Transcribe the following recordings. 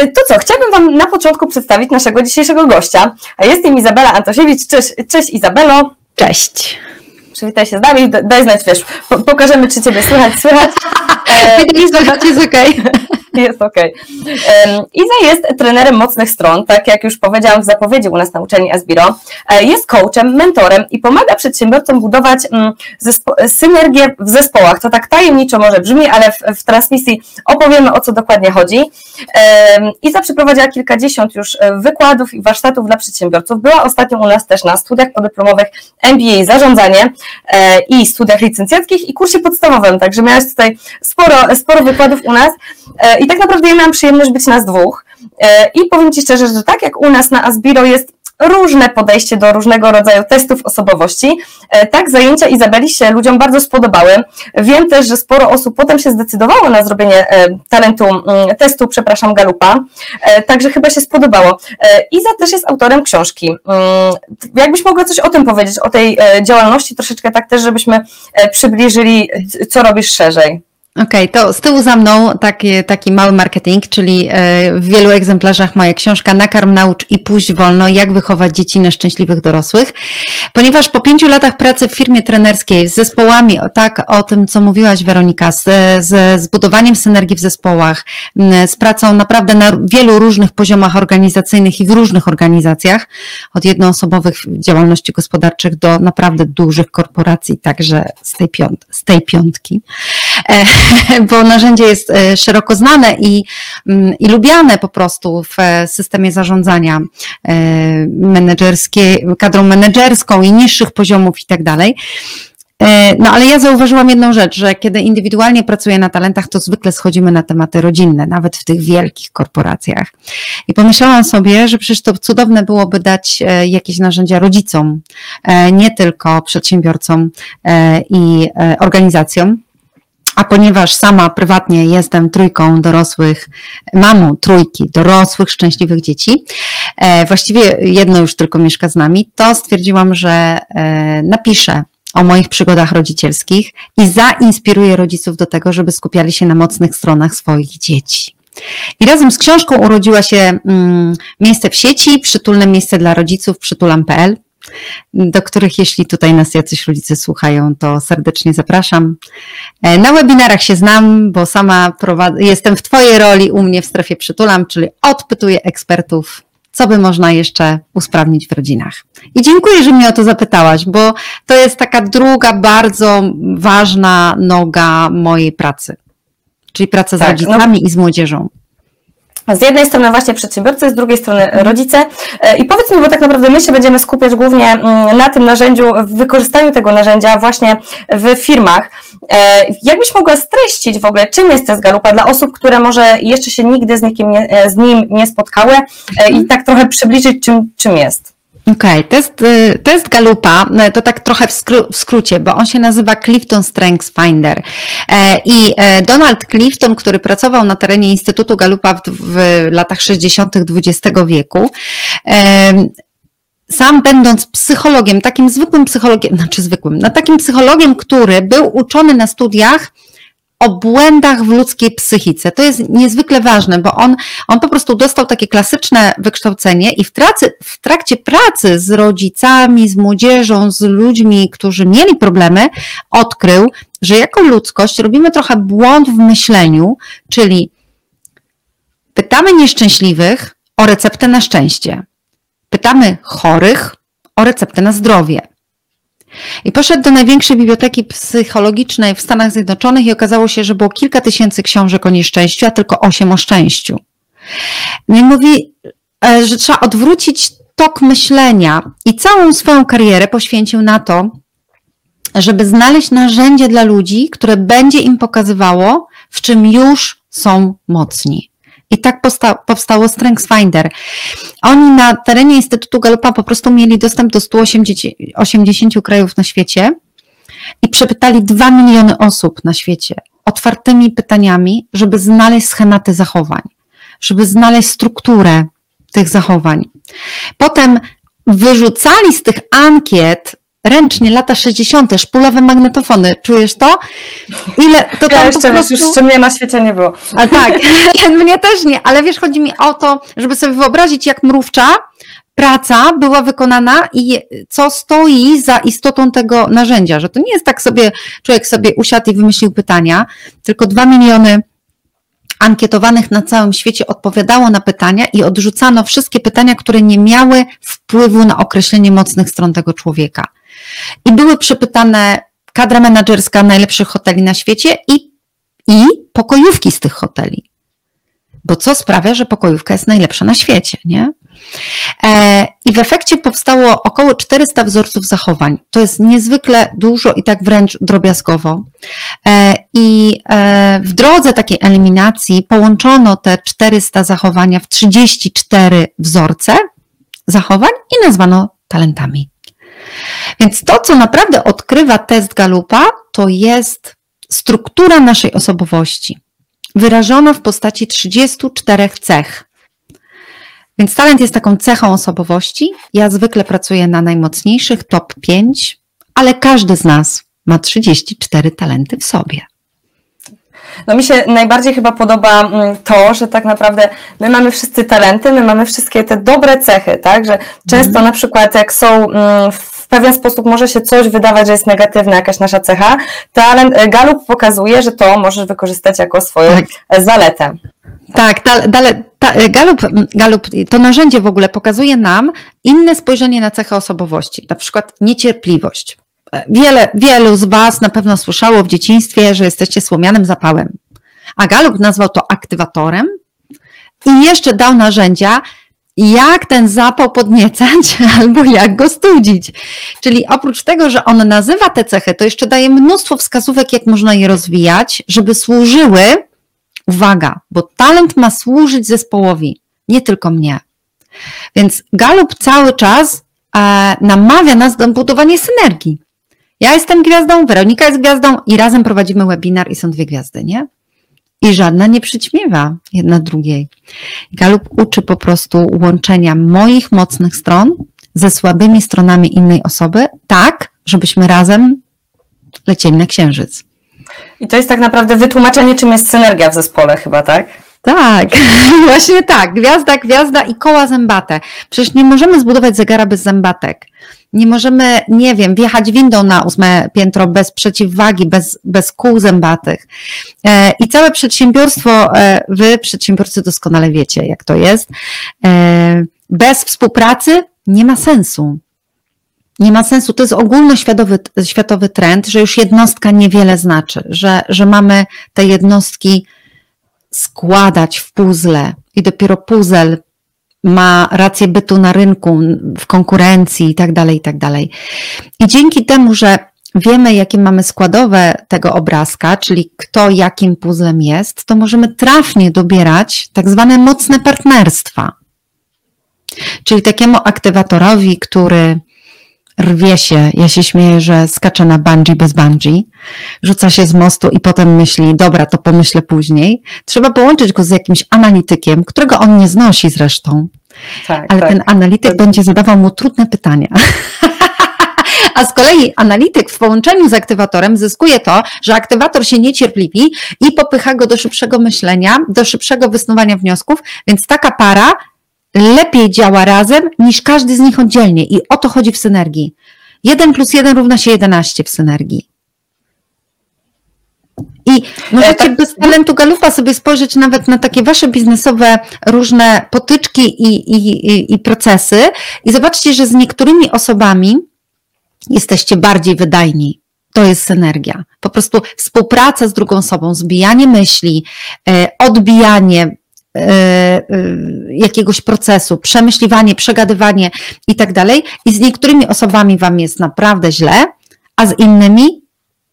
to co, chciałabym Wam na początku przedstawić naszego dzisiejszego gościa. Jest nim Izabela Antosiewicz. Cześć, cześć Izabelo. Cześć. Przywitaj się z nami, daj znać, wiesz, pokażemy, czy Ciebie słychać, słychać. E, jest okej. Jest okej. Okay. Iza jest trenerem mocnych stron, tak jak już powiedziałam w zapowiedzi u nas na uczelni Asbiro. E, jest coachem, mentorem i pomaga przedsiębiorcom budować mm, synergię w zespołach. To tak tajemniczo może brzmi, ale w, w transmisji opowiemy o co dokładnie chodzi. Iza przeprowadziła kilkadziesiąt już e, wykładów i warsztatów dla przedsiębiorców. Była ostatnio u nas też na studiach podyplomowych MBA Zarządzanie e, i studiach licencjackich i kursie podstawowym, także miałaś tutaj sporo, sporo wykładów u nas i tak naprawdę ja miałam przyjemność być nas dwóch. E, I powiem Ci szczerze, że tak jak u nas na Asbiro jest różne podejście do różnego rodzaju testów osobowości. E, tak, zajęcia Izabeli się ludziom bardzo spodobały. Wiem też, że sporo osób potem się zdecydowało na zrobienie e, talentu, testu, przepraszam, Galupa, także chyba się spodobało. Iza też jest autorem książki. Mm, jakbyś mogła coś o tym powiedzieć, o tej działalności, troszeczkę tak też, żebyśmy przybliżyli, co robisz szerzej. Okej, okay, to z tyłu za mną taki, taki mały marketing, czyli e, w wielu egzemplarzach moja książka Nakarm, naucz i pójść wolno, jak wychować dzieci na szczęśliwych dorosłych. Ponieważ po pięciu latach pracy w firmie trenerskiej z zespołami, tak o tym, co mówiłaś Weronika, z, z zbudowaniem synergii w zespołach, z pracą naprawdę na wielu różnych poziomach organizacyjnych i w różnych organizacjach, od jednoosobowych działalności gospodarczych do naprawdę dużych korporacji, także z tej, piąt, z tej piątki. Bo narzędzie jest e, szeroko znane i, mm, i lubiane po prostu w e, systemie zarządzania e, menedżerskie, kadrą menedżerską i niższych poziomów i tak dalej. No ale ja zauważyłam jedną rzecz, że kiedy indywidualnie pracuję na talentach, to zwykle schodzimy na tematy rodzinne, nawet w tych wielkich korporacjach. I pomyślałam sobie, że przecież to cudowne byłoby dać jakieś narzędzia rodzicom, nie tylko przedsiębiorcom i organizacjom, a ponieważ sama prywatnie jestem trójką dorosłych, mamą trójki dorosłych, szczęśliwych dzieci, e, właściwie jedno już tylko mieszka z nami, to stwierdziłam, że e, napiszę o moich przygodach rodzicielskich i zainspiruję rodziców do tego, żeby skupiali się na mocnych stronach swoich dzieci. I razem z książką urodziła się mm, miejsce w sieci, przytulne miejsce dla rodziców, przytulam.pl do których jeśli tutaj nas jacyś rodzice słuchają, to serdecznie zapraszam. E, na webinarach się znam, bo sama prowadzę, jestem w Twojej roli u mnie w strefie przytulam, czyli odpytuję ekspertów, co by można jeszcze usprawnić w rodzinach. I dziękuję, że mnie o to zapytałaś, bo to jest taka druga bardzo ważna noga mojej pracy. Czyli praca tak, z no rodzicami no. i z młodzieżą. Z jednej strony właśnie przedsiębiorcy, z drugiej strony rodzice. E, I powiedz mi, bo tak naprawdę my się będziemy skupiać głównie mm, na tym narzędziu, wykorzystaniu tego narzędzia właśnie w firmach. E, jakbyś mogła streścić w ogóle, czym jest Galupa dla osób, które może jeszcze się nigdy z, nikim nie, e, z nim nie spotkały i tak trochę przybliżyć, czym, czym jest? Okej, okay. test, y, test Galupa y, to tak trochę w, skró w, skrócie, bo on się nazywa Clifton Strengths Finder. E, I e, Donald Clifton, który pracował na terenie Instytutu Galupa w, w latach 60. XX wieku, e, sam będąc psychologiem, takim zwykłym psychologiem, znaczy zwykłym, no takim psychologiem, który był uczony na studiach o błędach w ludzkiej psychice. To jest niezwykle ważne, bo on, on po prostu dostał takie klasyczne wykształcenie i w, tracy, w trakcie pracy z rodzicami, z młodzieżą, z ludźmi, którzy mieli problemy, odkrył, że jako ludzkość robimy trochę błąd w myśleniu, czyli pytamy nieszczęśliwych o receptę na szczęście. Pytamy chorych o receptę na zdrowie. I poszedł do największej biblioteki psychologicznej w Stanach Zjednoczonych i okazało się, że było kilka tysięcy książek o nieszczęściu, a tylko osiem o szczęściu. No i mówi, e, że trzeba odwrócić tok myślenia i całą swoją karierę poświęcił na to, żeby znaleźć narzędzie dla ludzi, które będzie im pokazywało, w czym już są mocni. I tak powsta powstało StrengthsFinder. Oni na terenie Instytutu Galupa po prostu mieli dostęp do 180 krajów na świecie i przepytali 2 miliony osób na świecie otwartymi pytaniami, żeby znaleźć schematy zachowań, żeby znaleźć strukturę tych zachowań. Potem wyrzucali z tych ankiet ręcznie lata 60., szpulowe magnetofony. Czujesz to? Ile to tam ja jeszcze prostu... już czym mnie na świecie nie było. A tak, mnie też nie, ale wiesz, chodzi mi o to, żeby sobie wyobrazić, jak mrówcza praca była wykonana i co stoi za istotą tego narzędzia, że to nie jest tak sobie, człowiek sobie usiadł i wymyślił pytania, tylko dwa miliony ankietowanych na całym świecie odpowiadało na pytania i odrzucano wszystkie pytania, które nie miały wpływu na określenie mocnych stron tego człowieka. I były przypytane kadra menedżerska najlepszych hoteli na świecie i, i pokojówki z tych hoteli. Bo co sprawia, że pokojówka jest najlepsza na świecie, nie? E, I w efekcie powstało około 400 wzorców zachowań. To jest niezwykle dużo i tak wręcz drobiazgowo. E, I e, w drodze takiej eliminacji połączono te 400 zachowania w 34 wzorce zachowań i nazwano talentami. Więc to, co naprawdę odkrywa test Galupa, to jest struktura naszej osobowości, wyrażona w postaci 34 cech. Więc talent jest taką cechą osobowości. Ja zwykle pracuję na najmocniejszych, top 5, ale każdy z nas ma 34 talenty w sobie. No mi się najbardziej chyba podoba mm, to, że tak naprawdę my mamy wszyscy talenty, my mamy wszystkie te dobre cechy, tak? Że często mm. na przykład jak są mm, w pewien sposób może się coś wydawać, że jest negatywna jakaś nasza cecha, talent, e, Galup pokazuje, że to możesz wykorzystać jako swoją tak. zaletę. Tak, dalej, ta, Galup, Galup, to narzędzie w ogóle pokazuje nam inne spojrzenie na cechę osobowości, na przykład niecierpliwość. Wiele, wielu z Was na pewno słyszało w dzieciństwie, że jesteście słomianym zapałem. A Galup nazwał to aktywatorem i jeszcze dał narzędzia, jak ten zapał podniecać albo jak go studzić. Czyli oprócz tego, że on nazywa te cechy, to jeszcze daje mnóstwo wskazówek, jak można je rozwijać, żeby służyły Uwaga, bo talent ma służyć zespołowi, nie tylko mnie. Więc Galup cały czas e, namawia nas do budowania synergii. Ja jestem gwiazdą, Weronika jest gwiazdą i razem prowadzimy webinar i są dwie gwiazdy, nie? I żadna nie przyćmiewa jedna drugiej. Galup uczy po prostu łączenia moich mocnych stron ze słabymi stronami innej osoby, tak, żebyśmy razem lecieli na księżyc. I to jest tak naprawdę wytłumaczenie, czym jest synergia w zespole chyba, tak? Tak, właśnie tak. Gwiazda, gwiazda i koła zębate. Przecież nie możemy zbudować zegara bez zębatek. Nie możemy, nie wiem, wjechać windą na ósme piętro bez przeciwwagi, bez, bez kół zębatych. E, I całe przedsiębiorstwo, e, wy przedsiębiorcy doskonale wiecie, jak to jest. E, bez współpracy nie ma sensu nie ma sensu. To jest ogólnoświatowy światowy trend, że już jednostka niewiele znaczy, że, że mamy te jednostki składać w puzzle i dopiero puzzle ma rację bytu na rynku, w konkurencji i tak dalej, i tak dalej. I dzięki temu, że wiemy, jakie mamy składowe tego obrazka, czyli kto jakim puzzlem jest, to możemy trafnie dobierać tak zwane mocne partnerstwa. Czyli takiemu aktywatorowi, który rwie się, ja się śmieję, że skacze na bungee bez bungee, rzuca się z mostu i potem myśli, dobra, to pomyślę później. Trzeba połączyć go z jakimś analitykiem, którego on nie znosi zresztą. Tak, ale tak. ten analityk tak. będzie zadawał mu trudne pytania. A z kolei analityk w połączeniu z aktywatorem zyskuje to, że aktywator się niecierpliwi i popycha go do szybszego myślenia, do szybszego wysnuwania wniosków, więc taka para lepiej działa razem niż każdy z nich oddzielnie. I o to chodzi w synergii. 1 plus 1 równa się 11 w synergii. I możecie e, tak. bez talentu galupa sobie spojrzeć nawet na takie wasze biznesowe różne potyczki i, i, i, i procesy i zobaczcie, że z niektórymi osobami jesteście bardziej wydajni. To jest synergia. Po prostu współpraca z drugą osobą, zbijanie myśli, e, odbijanie, jakiegoś procesu, przemyśliwanie, przegadywanie i tak dalej. I z niektórymi osobami Wam jest naprawdę źle, a z innymi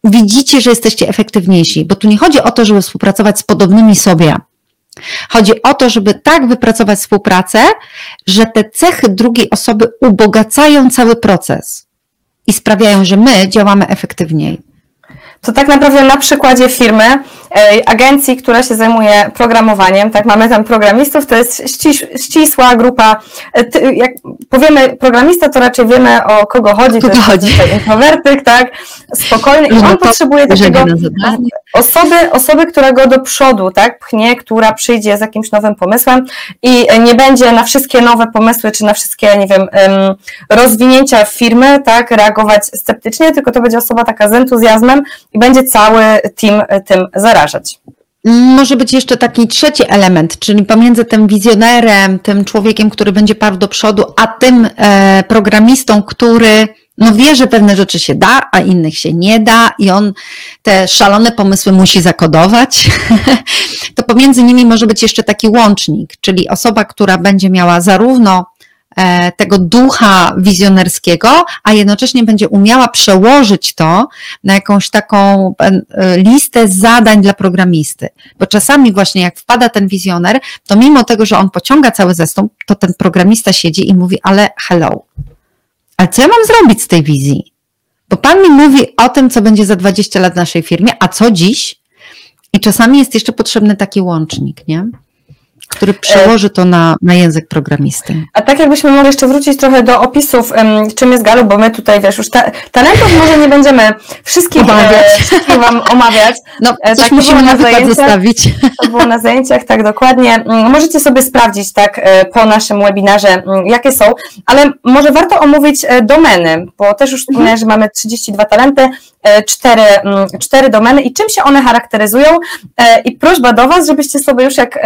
widzicie, że jesteście efektywniejsi, bo tu nie chodzi o to, żeby współpracować z podobnymi sobie. Chodzi o to, żeby tak wypracować współpracę, że te cechy drugiej osoby ubogacają cały proces i sprawiają, że my działamy efektywniej to tak naprawdę na przykładzie firmy agencji, która się zajmuje programowaniem, tak, mamy tam programistów, to jest ścisła grupa, jak powiemy programista, to raczej wiemy o kogo chodzi, to jest chodzi? introwertyk, tak, spokojny. I on potrzebuje takiego osoby, osoby, która go do przodu, tak, pchnie, która przyjdzie z jakimś nowym pomysłem i nie będzie na wszystkie nowe pomysły, czy na wszystkie, nie wiem, rozwinięcia firmy, tak, reagować sceptycznie, tylko to będzie osoba taka z entuzjazmem i będzie cały team tym zarażać. Może być jeszcze taki trzeci element, czyli pomiędzy tym wizjonerem, tym człowiekiem, który będzie parł do przodu, a tym e, programistą, który no wie, że pewne rzeczy się da, a innych się nie da i on te szalone pomysły musi zakodować, to pomiędzy nimi może być jeszcze taki łącznik, czyli osoba, która będzie miała zarówno tego ducha wizjonerskiego, a jednocześnie będzie umiała przełożyć to na jakąś taką e, listę zadań dla programisty. Bo czasami właśnie jak wpada ten wizjoner, to mimo tego, że on pociąga cały zestąp, to ten programista siedzi i mówi, ale hello, ale co ja mam zrobić z tej wizji? Bo pan mi mówi o tym, co będzie za 20 lat w naszej firmie, a co dziś? I czasami jest jeszcze potrzebny taki łącznik, nie? Który przełoży to na, na język programisty. A tak jakbyśmy mogli jeszcze wrócić trochę do opisów, czym jest Galup, bo my tutaj, wiesz, już ta, talentów może nie będziemy wszystkich, omawiać. E, wszystkich Wam omawiać. No, e, tak, musimy na zajęciach, zostawić. To było na zajęciach, tak dokładnie. Mm, możecie sobie sprawdzić tak e, po naszym webinarze, mm, jakie są, ale może warto omówić domeny, bo też już wspomniałem, że mamy 32 talenty, cztery, mm, cztery domeny i czym się one charakteryzują i prośba do Was, żebyście sobie już jak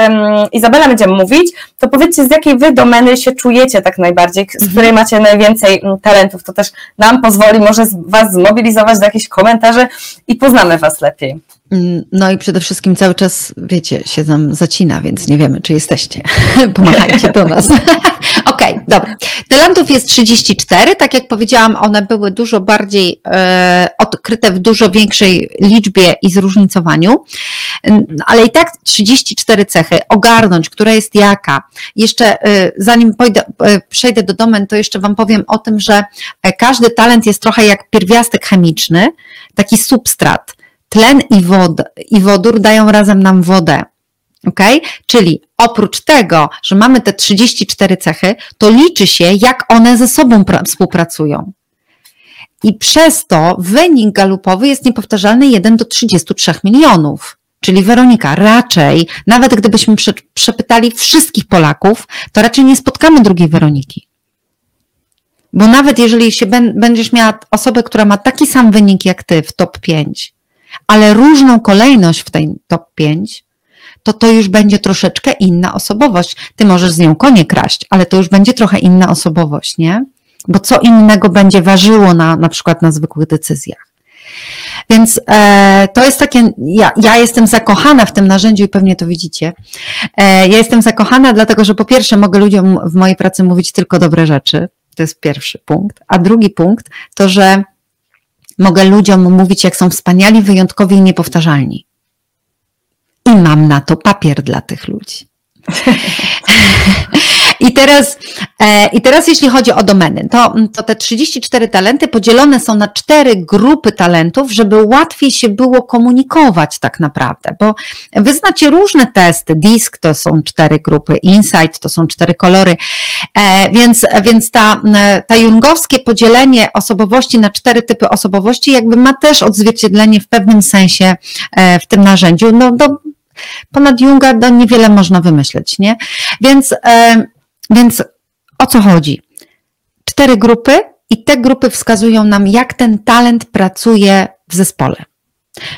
Izabela Izabela będzie mówić, to powiedzcie, z jakiej wy domeny się czujecie tak najbardziej, z której mhm. macie najwięcej mm, talentów. To też nam pozwoli może was zmobilizować do jakichś komentarzy i poznamy was lepiej. Mm, no i przede wszystkim cały czas, wiecie, się nam zacina, więc nie wiemy, czy jesteście. Pomachajcie do nas. Okej, okay, dobra. Talentów jest 34. Tak jak powiedziałam, one były dużo bardziej e, odkryte w dużo większej liczbie i zróżnicowaniu, ale i tak 34 cechy. Ogarnąć, która jest jaka. Jeszcze e, zanim pójdę, e, przejdę do domen, to jeszcze Wam powiem o tym, że e, każdy talent jest trochę jak pierwiastek chemiczny, taki substrat tlen i, wod, i wodór dają razem nam wodę. Ok? Czyli oprócz tego, że mamy te 34 cechy, to liczy się, jak one ze sobą współpracują. I przez to wynik galupowy jest niepowtarzalny 1 do 33 milionów. Czyli Weronika, raczej, nawet gdybyśmy przepytali wszystkich Polaków, to raczej nie spotkamy drugiej Weroniki. Bo nawet jeżeli się będziesz miała osobę, która ma taki sam wynik jak ty w top 5, ale różną kolejność w tej top 5, to to już będzie troszeczkę inna osobowość. Ty możesz z nią konie kraść, ale to już będzie trochę inna osobowość, nie? Bo co innego będzie ważyło na, na przykład na zwykłych decyzjach. Więc e, to jest takie, ja, ja jestem zakochana w tym narzędziu i pewnie to widzicie. E, ja jestem zakochana, dlatego że po pierwsze mogę ludziom w mojej pracy mówić tylko dobre rzeczy. To jest pierwszy punkt. A drugi punkt to, że Mogę ludziom mówić, jak są wspaniali, wyjątkowi i niepowtarzalni. Mam na to papier dla tych ludzi. I teraz, e, I teraz jeśli chodzi o domeny, to, to te 34 talenty podzielone są na cztery grupy talentów, żeby łatwiej się było komunikować tak naprawdę, bo wy znacie różne testy, DISC to są cztery grupy, Insight to są cztery kolory, e, więc, więc ta, ta jungowskie podzielenie osobowości na cztery typy osobowości jakby ma też odzwierciedlenie w pewnym sensie e, w tym narzędziu. No, do, ponad Junga no, niewiele można wymyśleć, nie? Więc, e, więc o co chodzi? Cztery grupy i te grupy wskazują nam, jak ten talent pracuje w zespole.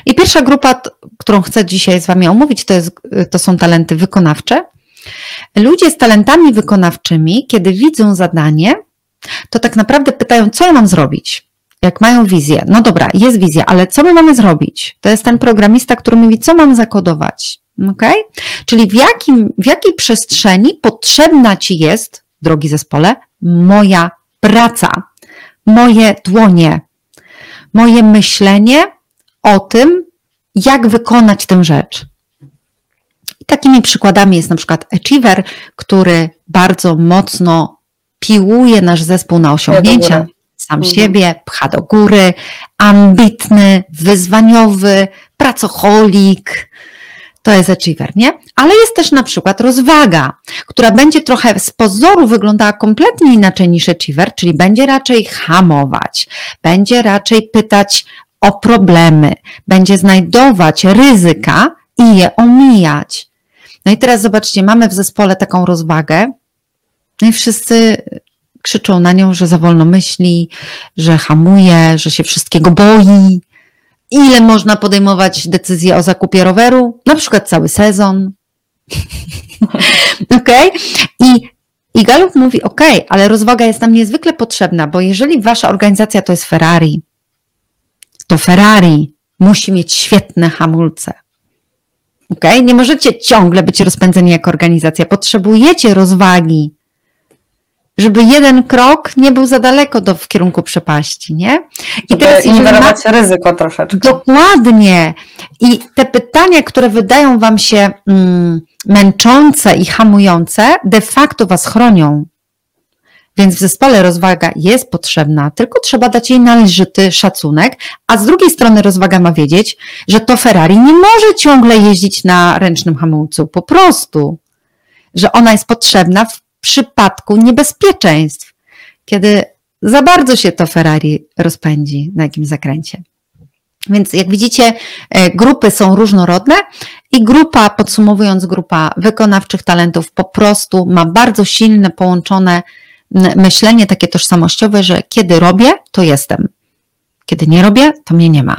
I pierwsza grupa, którą chcę dzisiaj z Wami omówić, to, jest, to są talenty wykonawcze. Ludzie z talentami wykonawczymi, kiedy widzą zadanie, to tak naprawdę pytają, co ja mam zrobić? Jak mają wizję, no dobra, jest wizja, ale co my mamy zrobić? To jest ten programista, który mówi, co mam zakodować? Okay? Czyli w, jakim, w jakiej przestrzeni potrzebna Ci jest, drogi zespole, moja praca, moje dłonie, moje myślenie o tym, jak wykonać tę rzecz. Takimi przykładami jest na przykład Achiever, który bardzo mocno piłuje nasz zespół na osiągnięcia, sam mhm. siebie, pcha do góry, ambitny, wyzwaniowy, pracocholik, to jest achiever, nie? Ale jest też na przykład rozwaga, która będzie trochę z pozoru wyglądała kompletnie inaczej niż achiever, czyli będzie raczej hamować, będzie raczej pytać o problemy, będzie znajdować ryzyka i je omijać. No i teraz zobaczcie, mamy w zespole taką rozwagę, no i wszyscy krzyczą na nią, że za wolno myśli, że hamuje, że się wszystkiego boi. Ile można podejmować decyzję o zakupie roweru? Na przykład cały sezon. ok? I, I Gallup mówi: OK, ale rozwaga jest nam niezwykle potrzebna, bo jeżeli wasza organizacja to jest Ferrari, to Ferrari musi mieć świetne hamulce. Ok? Nie możecie ciągle być rozpędzeni jako organizacja. Potrzebujecie rozwagi, żeby jeden krok nie był za daleko do, w kierunku przepaści, nie? I teraz inwerować ma... ryzyko troszeczkę. Dokładnie. I te pytania, które wydają Wam się mm, męczące i hamujące, de facto Was chronią. Więc w zespole rozwaga jest potrzebna, tylko trzeba dać jej należyty szacunek, a z drugiej strony rozwaga ma wiedzieć, że to Ferrari nie może ciągle jeździć na ręcznym hamulcu, po prostu. Że ona jest potrzebna w przypadku niebezpieczeństw, kiedy za bardzo się to Ferrari rozpędzi na jakimś zakręcie. Więc jak widzicie, e, grupy są różnorodne i grupa, podsumowując, grupa wykonawczych talentów po prostu ma bardzo silne połączone myślenie takie tożsamościowe, że kiedy robię, to jestem. Kiedy nie robię, to mnie nie ma.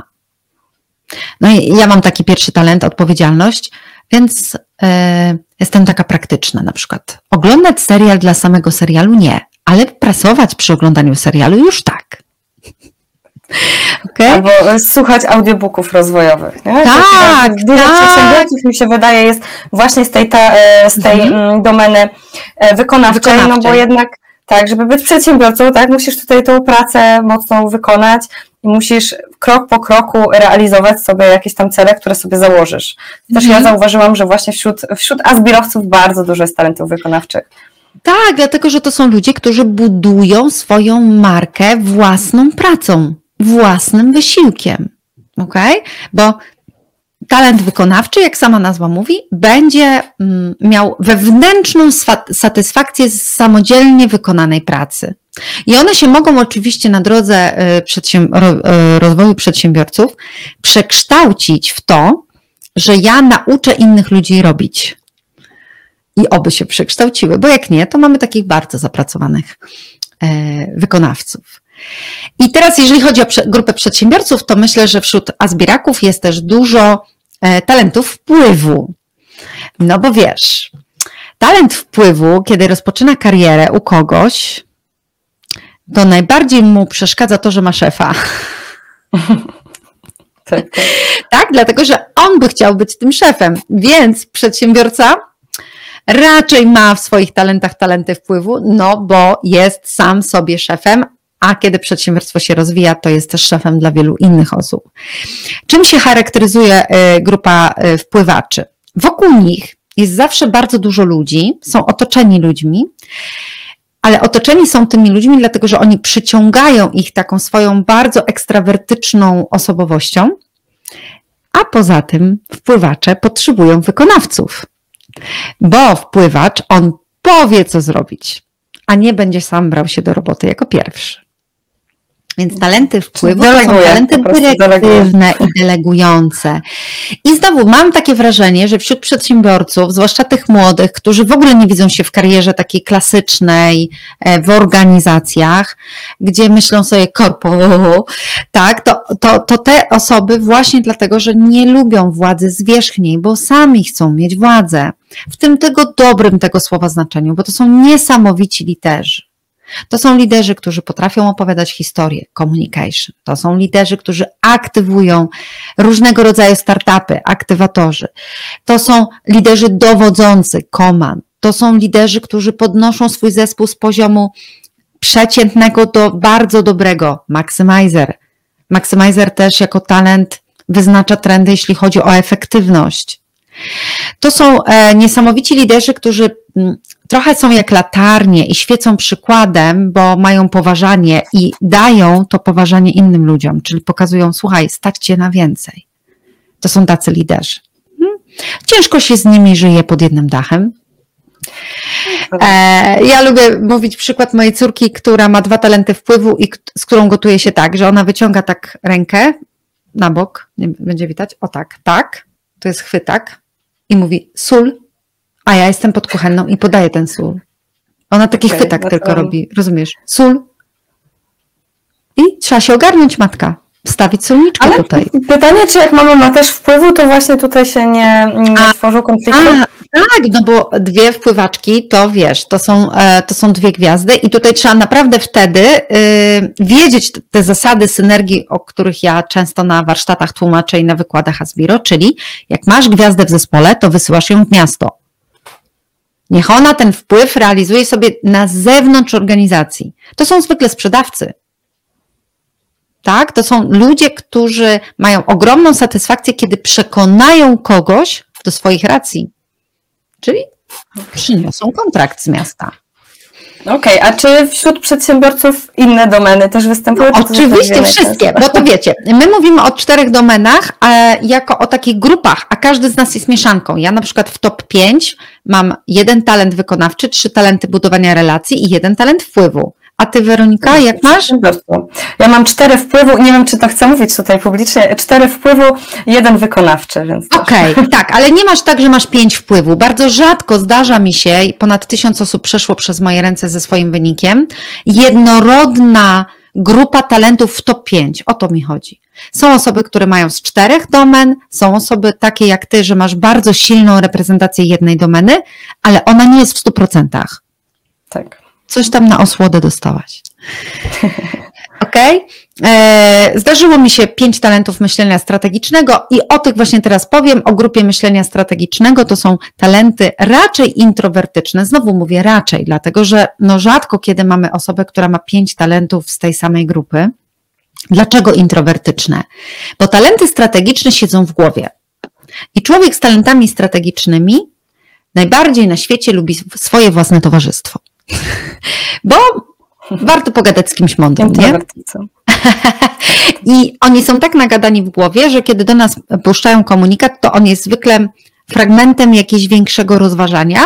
No i ja mam taki pierwszy talent, odpowiedzialność, więc yy, jestem taka praktyczna na przykład. Oglądać serial dla samego serialu nie, ale pracować przy oglądaniu serialu już tak. Okay. Albo słuchać audiobooków rozwojowych. Nie? Tak, Dużo tak. przedsiębiorców mi się wydaje jest właśnie z tej, ta, e, z tej mhm. domeny wykonawczej, wykonawczej, no bo jednak tak, żeby być przedsiębiorcą, tak, musisz tutaj tą pracę mocną wykonać i musisz krok po kroku realizować sobie jakieś tam cele, które sobie założysz. Też mhm. ja zauważyłam, że właśnie wśród, wśród azbirowców bardzo dużo jest talentów wykonawczych. Tak, dlatego że to są ludzie, którzy budują swoją markę własną pracą, własnym wysiłkiem. Ok? Bo talent wykonawczy, jak sama nazwa mówi, będzie mm, miał wewnętrzną satysfakcję z samodzielnie wykonanej pracy. I one się mogą oczywiście na drodze e, e, rozwoju przedsiębiorców przekształcić w to, że ja nauczę innych ludzi robić. I oby się przekształciły, bo jak nie, to mamy takich bardzo zapracowanych e, wykonawców. I teraz, jeżeli chodzi o grupę przedsiębiorców, to myślę, że wśród azbiraków jest też dużo talentów wpływu. No bo wiesz, talent wpływu, kiedy rozpoczyna karierę u kogoś, to najbardziej mu przeszkadza to, że ma szefa. Tak, tak. tak, dlatego że on by chciał być tym szefem, więc przedsiębiorca raczej ma w swoich talentach talenty wpływu, no bo jest sam sobie szefem, a kiedy przedsiębiorstwo się rozwija, to jest też szefem dla wielu innych osób. Czym się charakteryzuje y, grupa y, wpływaczy? Wokół nich jest zawsze bardzo dużo ludzi, są otoczeni ludźmi, ale otoczeni są tymi ludźmi, dlatego że oni przyciągają ich taką swoją bardzo ekstrawertyczną osobowością, a poza tym wpływacze potrzebują wykonawców, bo wpływacz on powie, co zrobić, a nie będzie sam brał się do roboty jako pierwszy. Więc talenty wpływu to są talenty dyrektywne i delegujące. I znowu mam takie wrażenie, że wśród przedsiębiorców, zwłaszcza tych młodych, którzy w ogóle nie widzą się w karierze takiej klasycznej, e, w organizacjach, gdzie myślą sobie korpo, tak, to, to, to te osoby właśnie dlatego, że nie lubią władzy zwierzchniej, bo sami chcą mieć władzę. W tym tego dobrym tego słowa znaczeniu, bo to są niesamowici literzy. To są liderzy, którzy potrafią opowiadać historię, communication. To są liderzy, którzy aktywują różnego rodzaju startupy, aktywatorzy. To są liderzy dowodzący, komand. To są liderzy, którzy podnoszą swój zespół z poziomu przeciętnego do bardzo dobrego, maximizer. Maximizer też jako talent wyznacza trendy, jeśli chodzi o efektywność. To są e, niesamowici liderzy, którzy mm, trochę są jak latarnie i świecą przykładem, bo mają poważanie i dają to poważanie innym ludziom, czyli pokazują, słuchaj, stać cię na więcej. To są tacy liderzy. Hmm? Ciężko się z nimi żyje pod jednym dachem. E, ja lubię mówić przykład mojej córki, która ma dwa talenty wpływu i z którą gotuje się tak, że ona wyciąga tak rękę na bok, nie będzie widać, o tak, tak, to jest chwytak i mówi sól, a ja jestem pod kuchenną i podaję ten sól. Ona taki okay, chwytak no tylko robi, rozumiesz? Sól. I trzeba się ogarnąć, matka. Wstawić solniczkę Ale tutaj. Pytanie, czy jak mama ma też wpływu, to właśnie tutaj się nie, nie a, tworzą konflikty? tak, no bo dwie wpływaczki to wiesz, to są, e, to są dwie gwiazdy i tutaj trzeba naprawdę wtedy y, wiedzieć te zasady synergii, o których ja często na warsztatach tłumaczę i na wykładach Asbiro, czyli jak masz gwiazdę w zespole, to wysyłasz ją w miasto. Niech ona ten wpływ realizuje sobie na zewnątrz organizacji. To są zwykle sprzedawcy. Tak? To są ludzie, którzy mają ogromną satysfakcję, kiedy przekonają kogoś do swoich racji. Czyli przyniosą kontrakt z miasta. Okej, okay, a czy wśród przedsiębiorców inne domeny też występują? No, oczywiście wszystkie, bo to wiecie, my mówimy o czterech domenach e, jako o takich grupach, a każdy z nas jest mieszanką. Ja na przykład w top 5 mam jeden talent wykonawczy, trzy talenty budowania relacji i jeden talent wpływu. A ty, Weronika, jak masz? Ja mam cztery wpływu, nie wiem, czy to chcę mówić tutaj publicznie, cztery wpływu, jeden wykonawczy, więc. Okej, okay, tak, ale nie masz tak, że masz pięć wpływu. Bardzo rzadko zdarza mi się, ponad tysiąc osób przeszło przez moje ręce ze swoim wynikiem, jednorodna grupa talentów w top 5. O to mi chodzi. Są osoby, które mają z czterech domen, są osoby takie jak ty, że masz bardzo silną reprezentację jednej domeny, ale ona nie jest w stu procentach. Tak coś tam na osłodę dostałaś. Ok? E, zdarzyło mi się pięć talentów myślenia strategicznego i o tych właśnie teraz powiem. O grupie myślenia strategicznego to są talenty raczej introwertyczne. Znowu mówię raczej, dlatego że no rzadko kiedy mamy osobę, która ma pięć talentów z tej samej grupy. Dlaczego introwertyczne? Bo talenty strategiczne siedzą w głowie. I człowiek z talentami strategicznymi najbardziej na świecie lubi swoje własne towarzystwo. Bo warto pogadać z kimś mądrym, nie? I oni są tak nagadani w głowie, że kiedy do nas puszczają komunikat, to on jest zwykle fragmentem jakiegoś większego rozważania.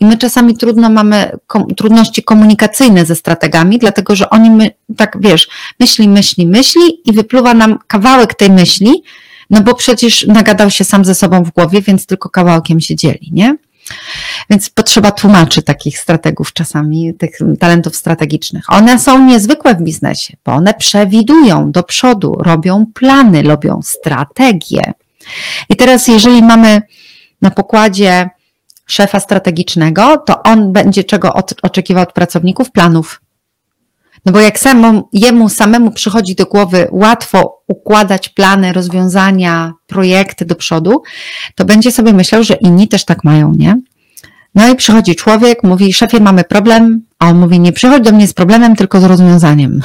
I my czasami trudno mamy kom, trudności komunikacyjne ze strategami, dlatego że oni my, tak wiesz, myśli, myśli, myśli i wypluwa nam kawałek tej myśli, no bo przecież nagadał się sam ze sobą w głowie, więc tylko kawałkiem się dzieli, nie? Więc potrzeba tłumaczy takich strategów czasami, tych talentów strategicznych. One są niezwykłe w biznesie, bo one przewidują do przodu, robią plany, robią strategie. I teraz, jeżeli mamy na pokładzie szefa strategicznego, to on będzie czego oczekiwał od pracowników? Planów. No bo jak samemu, jemu samemu przychodzi do głowy łatwo układać plany, rozwiązania, projekty do przodu, to będzie sobie myślał, że inni też tak mają, nie? No i przychodzi człowiek, mówi, szefie, mamy problem, a on mówi, nie przychodź do mnie z problemem, tylko z rozwiązaniem.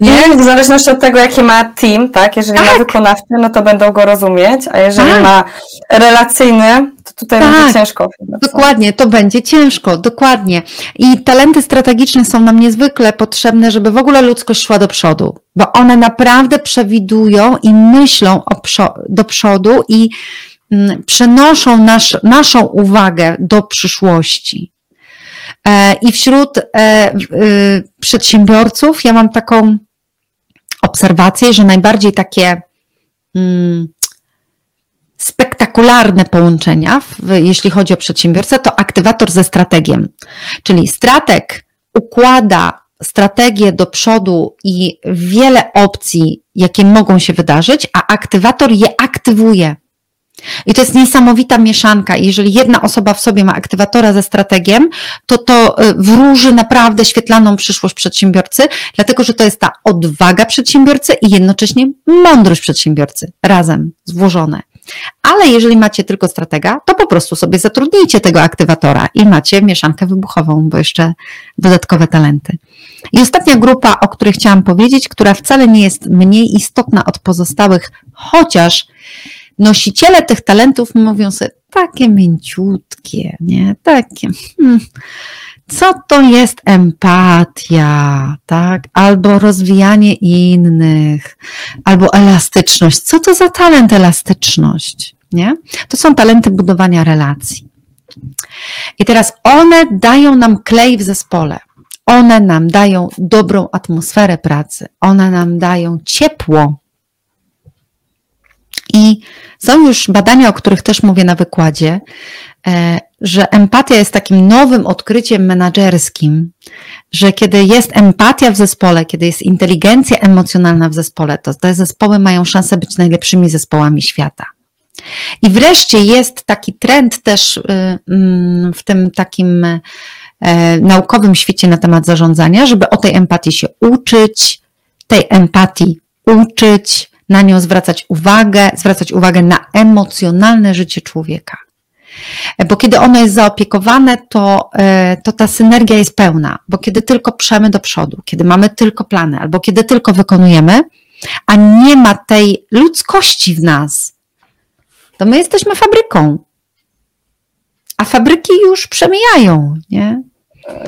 Nie, w zależności od tego, jaki ma team, tak? Jeżeli tak. ma wykonawczy, no to będą go rozumieć, a jeżeli tak. ma relacyjny, to tutaj tak. będzie ciężko. Dokładnie, to będzie ciężko, dokładnie. I talenty strategiczne są nam niezwykle potrzebne, żeby w ogóle ludzkość szła do przodu, bo one naprawdę przewidują i myślą do przodu i mm, przenoszą nasz, naszą uwagę do przyszłości. E, I wśród e, y, przedsiębiorców ja mam taką obserwację, że najbardziej takie mm, spektakularne połączenia, jeśli chodzi o przedsiębiorcę, to aktywator ze strategiem. Czyli strateg układa strategię do przodu i wiele opcji, jakie mogą się wydarzyć, a aktywator je aktywuje. I to jest niesamowita mieszanka. jeżeli jedna osoba w sobie ma aktywatora ze strategiem, to to y, wróży naprawdę świetlaną przyszłość przedsiębiorcy, dlatego że to jest ta odwaga przedsiębiorcy i jednocześnie mądrość przedsiębiorcy razem złożone. Ale jeżeli macie tylko stratega, to po prostu sobie zatrudnijcie tego aktywatora i macie mieszankę wybuchową, bo jeszcze dodatkowe talenty. I ostatnia grupa, o której chciałam powiedzieć, która wcale nie jest mniej istotna od pozostałych, chociaż nosiciele tych talentów mówią sobie, takie mięciutkie, nie? Takie. Hmm. Co to jest empatia, tak? Albo rozwijanie innych, albo elastyczność. Co to za talent elastyczność, nie? To są talenty budowania relacji. I teraz one dają nam klej w zespole. One nam dają dobrą atmosferę pracy. One nam dają ciepło. I są już badania, o których też mówię na wykładzie, e, że empatia jest takim nowym odkryciem menedżerskim, że kiedy jest empatia w zespole, kiedy jest inteligencja emocjonalna w zespole, to te zespoły mają szansę być najlepszymi zespołami świata. I wreszcie jest taki trend też y, mm, w tym takim e, naukowym świecie na temat zarządzania, żeby o tej empatii się uczyć, tej empatii uczyć, na nią zwracać uwagę, zwracać uwagę na emocjonalne życie człowieka. Bo kiedy ono jest zaopiekowane, to, e, to ta synergia jest pełna, bo kiedy tylko przemy do przodu, kiedy mamy tylko plany, albo kiedy tylko wykonujemy, a nie ma tej ludzkości w nas, to my jesteśmy fabryką. A fabryki już przemijają, nie?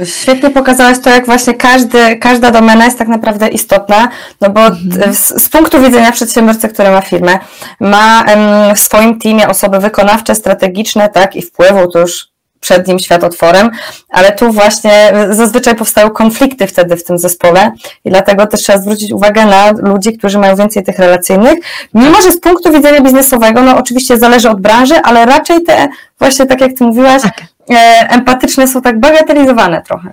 Świetnie pokazałaś to, jak właśnie każdy, każda domena jest tak naprawdę istotna, no bo mhm. z, z, punktu widzenia przedsiębiorcy, który ma firmę, ma w swoim teamie osoby wykonawcze, strategiczne, tak, i wpływu, to już przed nim świat otworem, ale tu właśnie zazwyczaj powstają konflikty wtedy w tym zespole i dlatego też trzeba zwrócić uwagę na ludzi, którzy mają więcej tych relacyjnych, mimo że z punktu widzenia biznesowego, no oczywiście zależy od branży, ale raczej te właśnie tak jak Ty mówiłaś, tak. E, empatyczne są tak bagatelizowane trochę.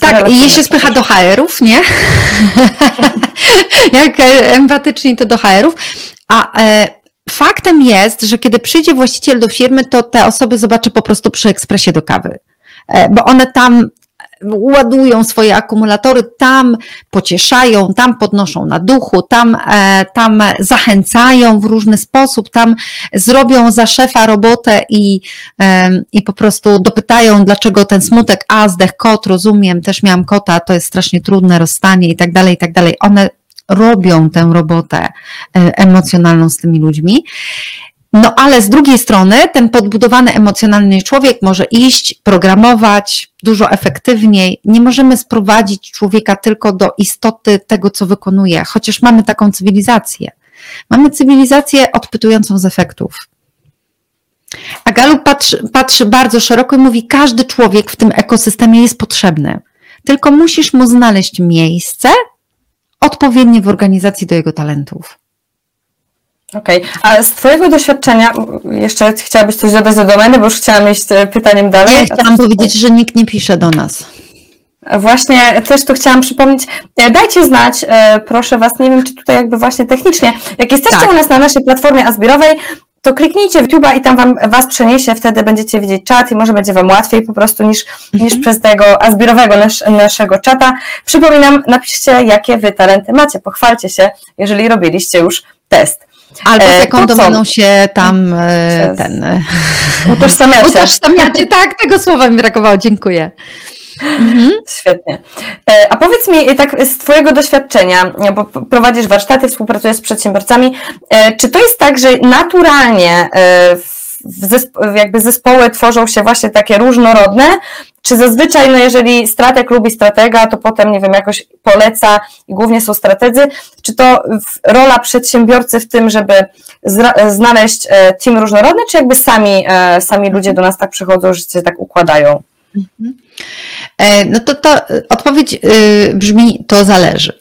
Tak, i je się spycha do HR-ów, nie? jak empatyczni to do HR-ów, a e, faktem jest, że kiedy przyjdzie właściciel do firmy, to te osoby zobaczy po prostu przy ekspresie do kawy. E, bo one tam ładują swoje akumulatory, tam pocieszają, tam podnoszą na duchu, tam, e, tam zachęcają w różny sposób, tam zrobią za szefa robotę i, i po prostu dopytają, dlaczego ten smutek, a zdech kot, rozumiem, też miałam kota, to jest strasznie trudne rozstanie i tak dalej, i tak dalej. One robią tę robotę e, emocjonalną z tymi ludźmi. No ale z drugiej strony ten podbudowany emocjonalny człowiek może iść, programować dużo efektywniej. Nie możemy sprowadzić człowieka tylko do istoty tego, co wykonuje, chociaż mamy taką cywilizację. Mamy cywilizację odpytującą z efektów. A Galup patrzy, patrzy bardzo szeroko i mówi: każdy człowiek w tym ekosystemie jest potrzebny. Tylko musisz mu znaleźć miejsce odpowiednie w organizacji do jego talentów. Okej, okay. a z Twojego doświadczenia, jeszcze chciałabyś coś dodać do domeny, bo już chciałam iść e, pytaniem dalej. Nie, chciałam powiedzieć, że nikt nie pisze do nas. Właśnie też tu chciałam przypomnieć, e, dajcie znać, e, proszę Was, nie wiem czy tutaj jakby właśnie technicznie, jak jesteście tak. u nas na naszej platformie Azbirowej, to kliknijcie w YouTube'a i tam wam, Was przeniesie, wtedy będziecie widzieć czat i może będzie Wam łatwiej po prostu niż, mhm. niż przez tego azbirowego nasz, naszego czata. Przypominam, napiszcie jakie Wy talenty macie, pochwalcie się, jeżeli robiliście już test. Albo e, domeną się tam e, ten... E, utożsamiacie. Utożsamiacie, tak, tego słowa mi brakowało, dziękuję. Mhm. Świetnie. A powiedz mi tak z Twojego doświadczenia, bo prowadzisz warsztaty, współpracujesz z przedsiębiorcami, czy to jest tak, że naturalnie w jakby zespoły tworzą się właśnie takie różnorodne, czy zazwyczaj, no jeżeli strateg lubi stratega, to potem, nie wiem, jakoś poleca i głównie są strategzy, czy to rola przedsiębiorcy w tym, żeby znaleźć e, team różnorodny, czy jakby sami, e, sami ludzie do nas tak przychodzą, że się tak układają? Mhm. E, no to, to odpowiedź y, brzmi, to zależy.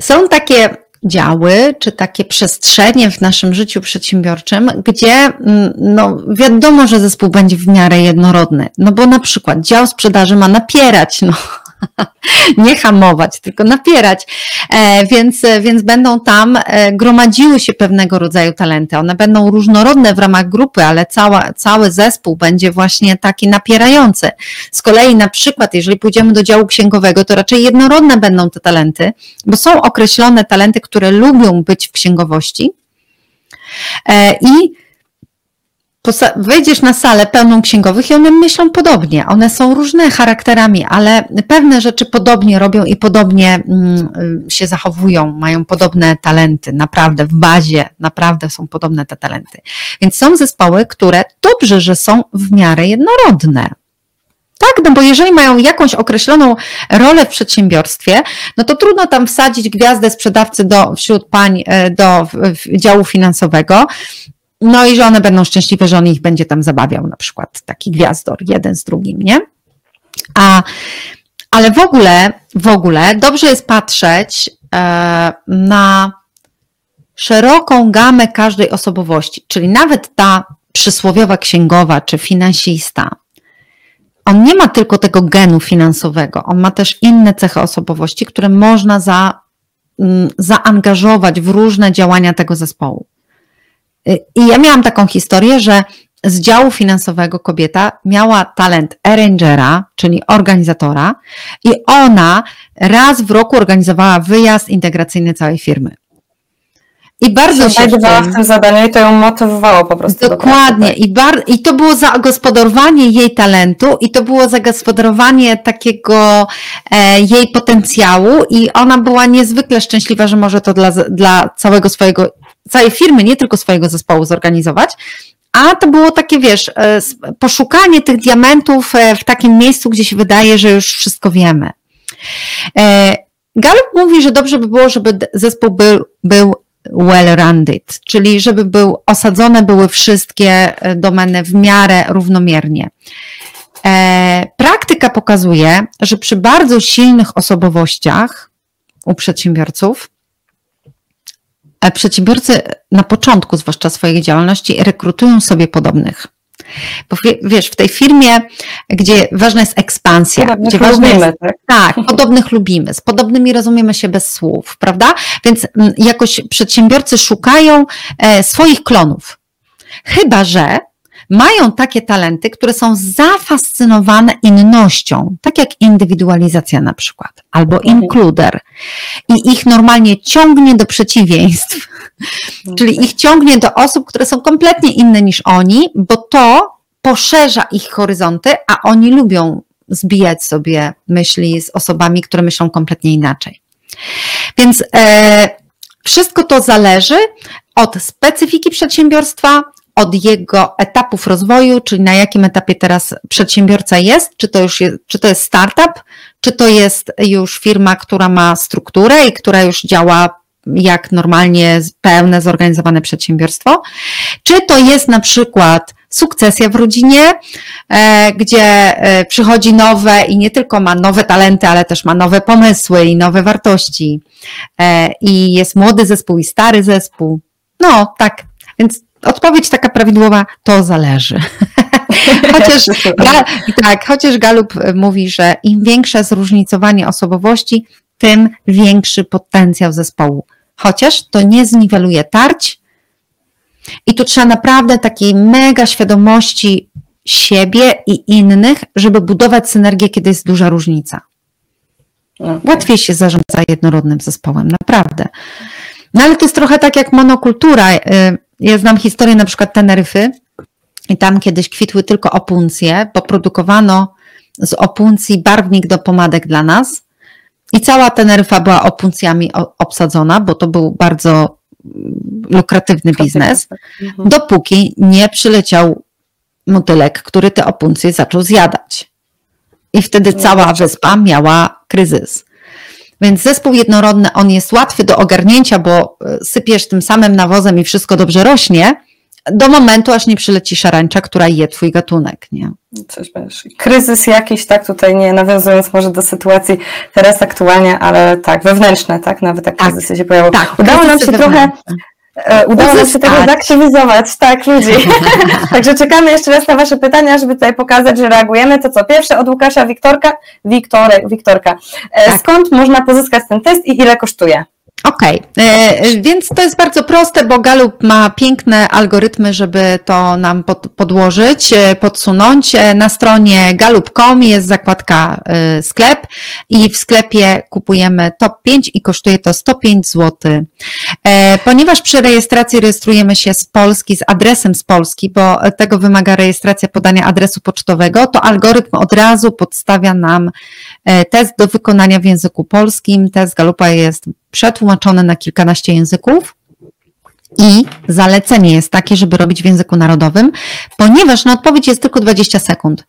Są takie działy, czy takie przestrzenie w naszym życiu przedsiębiorczym, gdzie mm, no, wiadomo, że zespół będzie w miarę jednorodny. No bo na przykład dział sprzedaży ma napierać, no, nie hamować, tylko napierać. E, więc, więc będą tam e, gromadziły się pewnego rodzaju talenty. One będą różnorodne w ramach grupy, ale cała, cały zespół będzie właśnie taki napierający. Z kolei na przykład, jeżeli pójdziemy do działu księgowego, to raczej jednorodne będą te talenty, bo są określone talenty, które lubią być w księgowości. E, I wejdziesz na salę pełną księgowych i one myślą podobnie. One są różne charakterami, ale pewne rzeczy podobnie robią i podobnie mm, się zachowują, mają podobne talenty, naprawdę w bazie, naprawdę są podobne te talenty. Więc są zespoły, które dobrze, że są w miarę jednorodne. Tak, no bo jeżeli mają jakąś określoną rolę w przedsiębiorstwie, no to trudno tam wsadzić gwiazdę sprzedawcy do, wśród pań e, do działu finansowego, no i że one będą szczęśliwe, że on ich będzie tam zabawiał, na przykład taki gwiazdor, jeden z drugim, nie? A, ale w ogóle, w ogóle dobrze jest patrzeć e, na szeroką gamę każdej osobowości, czyli nawet ta przysłowiowa księgowa czy finansista, on nie ma tylko tego genu finansowego, on ma też inne cechy osobowości, które można za, mm, zaangażować w różne działania tego zespołu. I ja miałam taką historię, że z działu finansowego kobieta miała talent arrangera, czyli organizatora, i ona raz w roku organizowała wyjazd integracyjny całej firmy. I bardzo się znajdowała w tym zadaniu i to ją motywowało po prostu. Dokładnie. Do I, bar- I to było zagospodarowanie jej talentu i to było zagospodarowanie takiego e, jej potencjału i ona była niezwykle szczęśliwa, że może to dla, dla całego swojego całej firmy, nie tylko swojego zespołu zorganizować, a to było takie, wiesz, e, poszukanie tych diamentów e, w takim miejscu, gdzie się wydaje, że już wszystko wiemy. E, Gallup mówi, że dobrze by było, żeby zespół był, był well-rounded, czyli żeby był, osadzone były wszystkie domeny w miarę równomiernie. Praktyka pokazuje, że przy bardzo silnych osobowościach u przedsiębiorców przedsiębiorcy na początku, zwłaszcza swojej działalności, rekrutują sobie podobnych. Bo wiesz, w tej firmie, gdzie ważna jest ekspansja, podobnych gdzie ważne lubimy, jest, tak? tak, podobnych lubimy, z podobnymi rozumiemy się bez słów, prawda? Więc mm, jakoś przedsiębiorcy szukają e, swoich klonów. Chyba, że mają takie talenty, które są zafascynowane innością, tak jak indywidualizacja na przykład, albo includer. I ich normalnie ciągnie do przeciwieństw, czyli ich ciągnie do osób, które są kompletnie inne niż oni, bo to poszerza ich horyzonty, a oni lubią zbijać sobie myśli z osobami, które myślą kompletnie inaczej. Więc e, wszystko to zależy od specyfiki przedsiębiorstwa, od jego etapów rozwoju, czyli na jakim etapie teraz przedsiębiorca jest, czy to już jest, czy to jest startup, czy to jest już firma, która ma strukturę i która już działa jak normalnie pełne, zorganizowane przedsiębiorstwo, czy to jest na przykład sukcesja w rodzinie, e, gdzie e, przychodzi nowe i nie tylko ma nowe talenty, ale też ma nowe pomysły i nowe wartości. E, I jest młody zespół i stary zespół. No, tak. Więc Odpowiedź taka prawidłowa, to zależy. chociaż, tak, chociaż Galup mówi, że im większe zróżnicowanie osobowości, tym większy potencjał zespołu. Chociaż to nie zniweluje tarć i tu trzeba naprawdę takiej mega świadomości siebie i innych, żeby budować synergię, kiedy jest duża różnica. Okay. Łatwiej się zarządza jednorodnym zespołem, naprawdę. No ale to jest trochę tak jak monokultura. Ja znam historię na przykład Teneryfy i tam kiedyś kwitły tylko opuncje, bo produkowano z opuncji barwnik do pomadek dla nas i cała Teneryfa była opuncjami obsadzona, bo to był bardzo lukratywny biznes, tak. mhm. dopóki nie przyleciał motylek, który te opuncje zaczął zjadać. I wtedy cała wyspa miała kryzys. Więc zespół jednorodny, on jest łatwy do ogarnięcia, bo e, sypiesz tym samym nawozem i wszystko dobrze rośnie, do momentu, aż nie przyleci szarańcza, która je twój gatunek, nie? Coś będziesz. Kryzys jakiś, tak, tutaj nie nawiązując może do sytuacji teraz aktualnie, ale tak, wewnętrzne, tak, nawet jak tak, kryzysy się pojawiły. Tak, Udało nam się trochę E, udało nam się tego zaktywizować, tak, ludzi. Także czekamy jeszcze raz na Wasze pytania, żeby tutaj pokazać, że reagujemy. To co? Pierwsze od Łukasza Wiktorka. Wiktorek, Wiktorka. E, tak. Skąd można pozyskać ten test i ile kosztuje? Okej, okay. więc to jest bardzo proste, bo Galup ma piękne algorytmy, żeby to nam pod, podłożyć, e, podsunąć. E, na stronie galup.com jest zakładka e, sklep i w sklepie kupujemy top 5 i kosztuje to 105 zł. Ponieważ przy rejestracji rejestrujemy się z Polski, z adresem z Polski, bo tego wymaga rejestracja podania adresu pocztowego, to algorytm od razu podstawia nam test do wykonania w języku polskim. Test Galupa jest przetłumaczone na kilkanaście języków. I zalecenie jest takie, żeby robić w języku narodowym, ponieważ na odpowiedź jest tylko 20 sekund.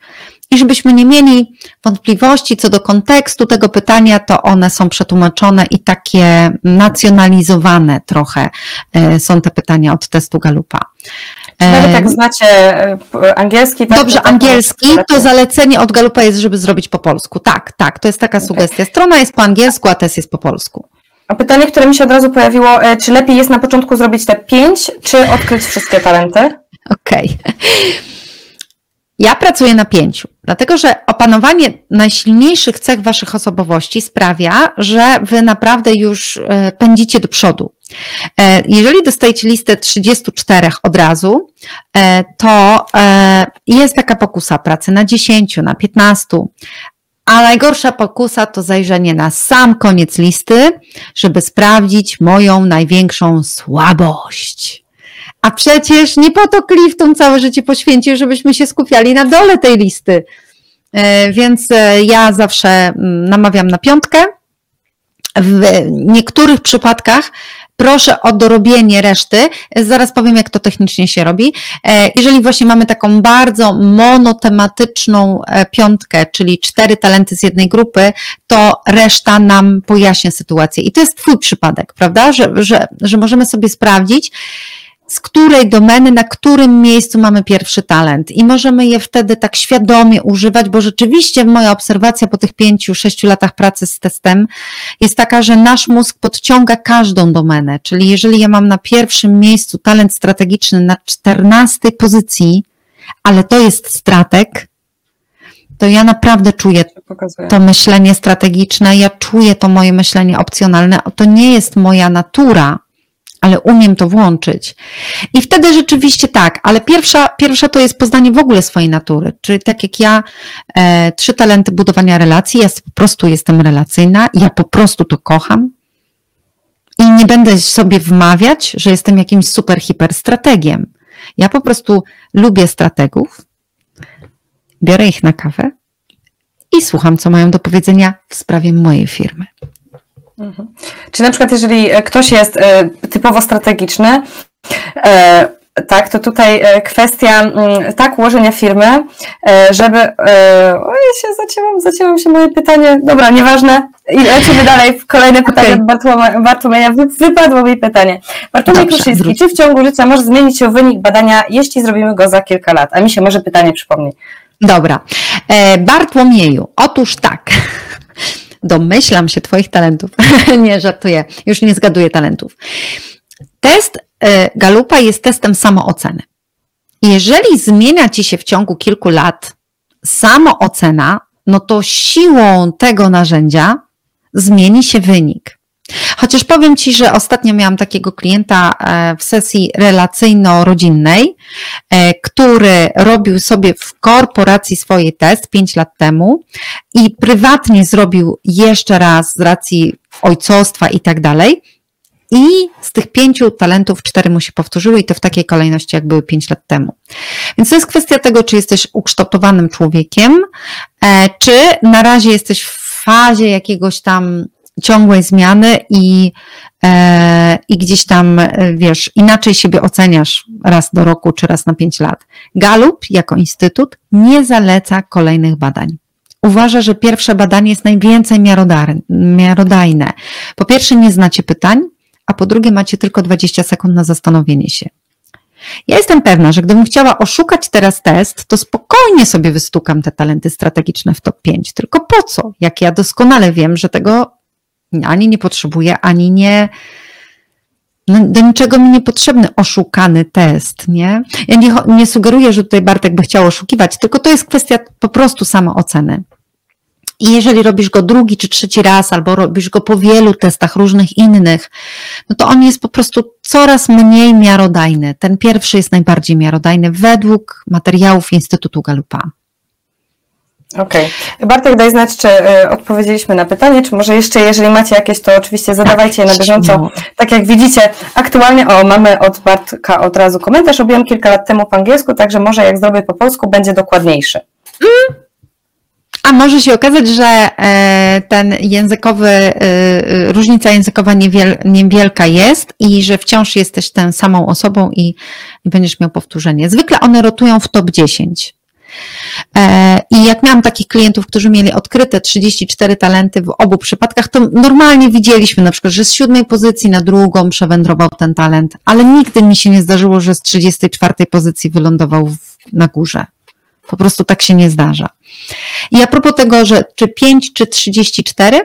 I żebyśmy nie mieli wątpliwości co do kontekstu tego pytania, to one są przetłumaczone i takie nacjonalizowane trochę e, są te pytania od testu Galupa. Nawet jak znacie e, angielski. Tak, Dobrze, to angielski, to zalecenie od Galupa jest, żeby zrobić po polsku. Tak, tak, to jest taka sugestia. Strona jest po angielsku, a test jest po polsku. Pytanie, które mi się od razu pojawiło, e, czy lepiej jest na początku zrobić te pięć, czy odkryć wszystkie talenty? Okej. Okay. Ja pracuję na pięciu, dlatego że opanowanie najsilniejszych cech waszych osobowości sprawia, że wy naprawdę już e, pędzicie do przodu. E, jeżeli dostajecie listę 34 od razu, to jest taka pokusa pracy na 10, na 15, a najgorsza pokusa to zajrzenie na sam koniec listy, żeby sprawdzić moją największą słabość. A przecież nie po to Clifton całe życie poświęcił, żebyśmy się skupiali na dole tej listy. E, więc e, ja zawsze mm, namawiam na piątkę. W niektórych przypadkach proszę o dorobienie reszty. Zaraz powiem, jak to technicznie się robi. E, jeżeli właśnie mamy taką bardzo monotematyczną e, piątkę, czyli cztery talenty z jednej grupy, to reszta nam pojaśnia sytuację. I to jest Twój przypadek, prawda? Że, że, że możemy sobie sprawdzić, z której domeny, na którym miejscu mamy pierwszy talent. I możemy je wtedy tak świadomie używać, bo rzeczywiście moja obserwacja po tych pięciu, sześciu latach pracy z testem jest taka, że nasz mózg podciąga każdą domenę, czyli jeżeli ja mam na pierwszym miejscu talent strategiczny na czternastej pozycji, ale to jest strateg, to ja naprawdę czuję to myślenie strategiczne, ja czuję to moje myślenie opcjonalne, to nie jest moja natura, ale umiem to włączyć. I wtedy rzeczywiście tak, ale pierwsza, pierwsza to jest poznanie w ogóle swojej natury. Czyli tak jak ja, e, trzy talenty budowania relacji, ja po prostu jestem relacyjna, ja po prostu to kocham. I nie będę sobie wmawiać, że jestem jakimś super hiper strategiem. Ja po prostu lubię strategów, biorę ich na kawę i słucham, co mają do powiedzenia w sprawie mojej firmy. Mhm. Czy na przykład, jeżeli e, ktoś jest e, typowo strategiczny, e, tak, to tutaj kwestia mm, tak ułożenia firmy, żeby. Oj, się zacięłam, zacięłam się moje pytanie. Dobra, nieważne. I lecimy dalej. Kolejne pytanie okay. Bartłomieja, Bartłomieja. Wypadło mi pytanie. Bartłomiej Kruszyński, czy w ciągu życia może zmienić się wynik badania, jeśli zrobimy go za kilka lat? A mi się może pytanie przypomni. Dobra. Bartłomieju, otóż tak domyślam się Twoich talentów. nie, żartuję, już nie zgaduję talentów. Test e, Galupa jest testem samooceny. Jeżeli zmienia Ci się w ciągu kilku lat samoocena, no to siłą tego narzędzia zmieni się wynik. Chociaż powiem Ci, że ostatnio miałam takiego klienta e, w sesji relacyjno-rodzinnej, e, który robił sobie w korporacji swój test 5 lat temu i prywatnie zrobił jeszcze raz z racji ojcostwa i tak dalej. I z tych pięciu talentów cztery mu się powtórzyły i to w takiej kolejności, jak były pięć lat temu. Więc to jest kwestia tego, czy jesteś ukształtowanym człowiekiem, e, czy na razie jesteś w fazie jakiegoś tam ciągłej zmiany i, e, i gdzieś tam, e, wiesz, inaczej siebie oceniasz raz do roku czy raz na pięć lat. Galup jako instytut nie zaleca kolejnych badań. Uważa, że pierwsze badanie jest najwięcej miarodajne. Po pierwsze, nie znacie pytań, a po drugie, macie tylko 20 sekund na zastanowienie się. Ja jestem pewna, że gdybym chciała oszukać teraz test, to spokojnie sobie wystukam te talenty strategiczne w top 5. Tylko po co? Jak ja doskonale wiem, że tego ani nie potrzebuję, ani nie. No, do niczego mi niepotrzebny oszukany test, nie? Ja nie, nie sugeruję, że tutaj Bartek by chciał oszukiwać, tylko to jest kwestia po prostu samooceny. I jeżeli robisz go drugi czy trzeci raz, albo robisz go po wielu testach różnych innych, no to on jest po prostu coraz mniej miarodajny. Ten pierwszy jest najbardziej miarodajny według materiałów Instytutu Galupa. Okej. Okay. Bartek, daj znać, czy y, odpowiedzieliśmy na pytanie, czy może jeszcze, jeżeli macie jakieś, to oczywiście zadawajcie je na bieżąco. No. Tak jak widzicie, aktualnie, o, mamy od Bartka od razu komentarz, robiłam kilka lat temu po angielsku, także może jak zrobię po polsku, będzie dokładniejszy. Mm. A może się okazać, że e, ten językowy, e, różnica językowa niewiel, niewielka jest i że wciąż jesteś tą samą osobą i, i będziesz miał powtórzenie. Zwykle one rotują w top 10. I jak miałam takich klientów, którzy mieli odkryte 34 talenty w obu przypadkach, to normalnie widzieliśmy na przykład, że z siódmej pozycji na drugą przewędrował ten talent, ale nigdy mi się nie zdarzyło, że z 34 pozycji wylądował w, na górze. Po prostu tak się nie zdarza. I a propos tego, że czy 5 czy 34,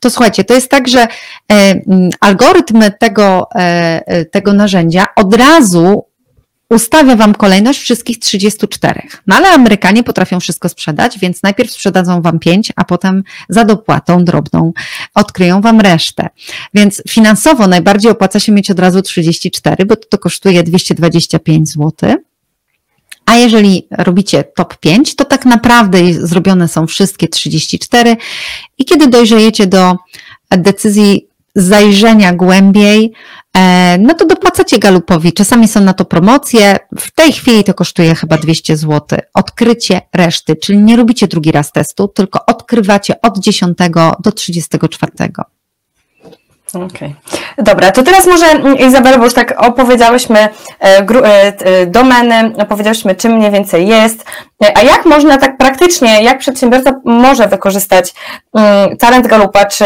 to słuchajcie, to jest tak, że e, algorytm tego, e, e, tego narzędzia od razu ustawia Wam kolejność wszystkich 34. No ale Amerykanie potrafią wszystko sprzedać, więc najpierw sprzedadzą Wam 5, a potem za dopłatą drobną odkryją Wam resztę. Więc finansowo najbardziej opłaca się mieć od razu 34, bo to kosztuje 225 zł. A jeżeli robicie top 5, to tak naprawdę zrobione są wszystkie 34 i kiedy dojrzejecie do decyzji zajrzenia głębiej, e, no to dopłacacie Galupowi. Czasami są na to promocje. W tej chwili to kosztuje chyba 200 zł. Odkrycie reszty, czyli nie robicie drugi raz testu, tylko odkrywacie od 10 do 34. Okej. Okay. Dobra, to teraz może mm, Izabela, bo już tak opowiedziałyśmy e, e, e, domeny, opowiedziałyśmy czym mniej więcej jest, a jak można tak praktycznie, jak przedsiębiorca może wykorzystać mm, talent Galupa, czy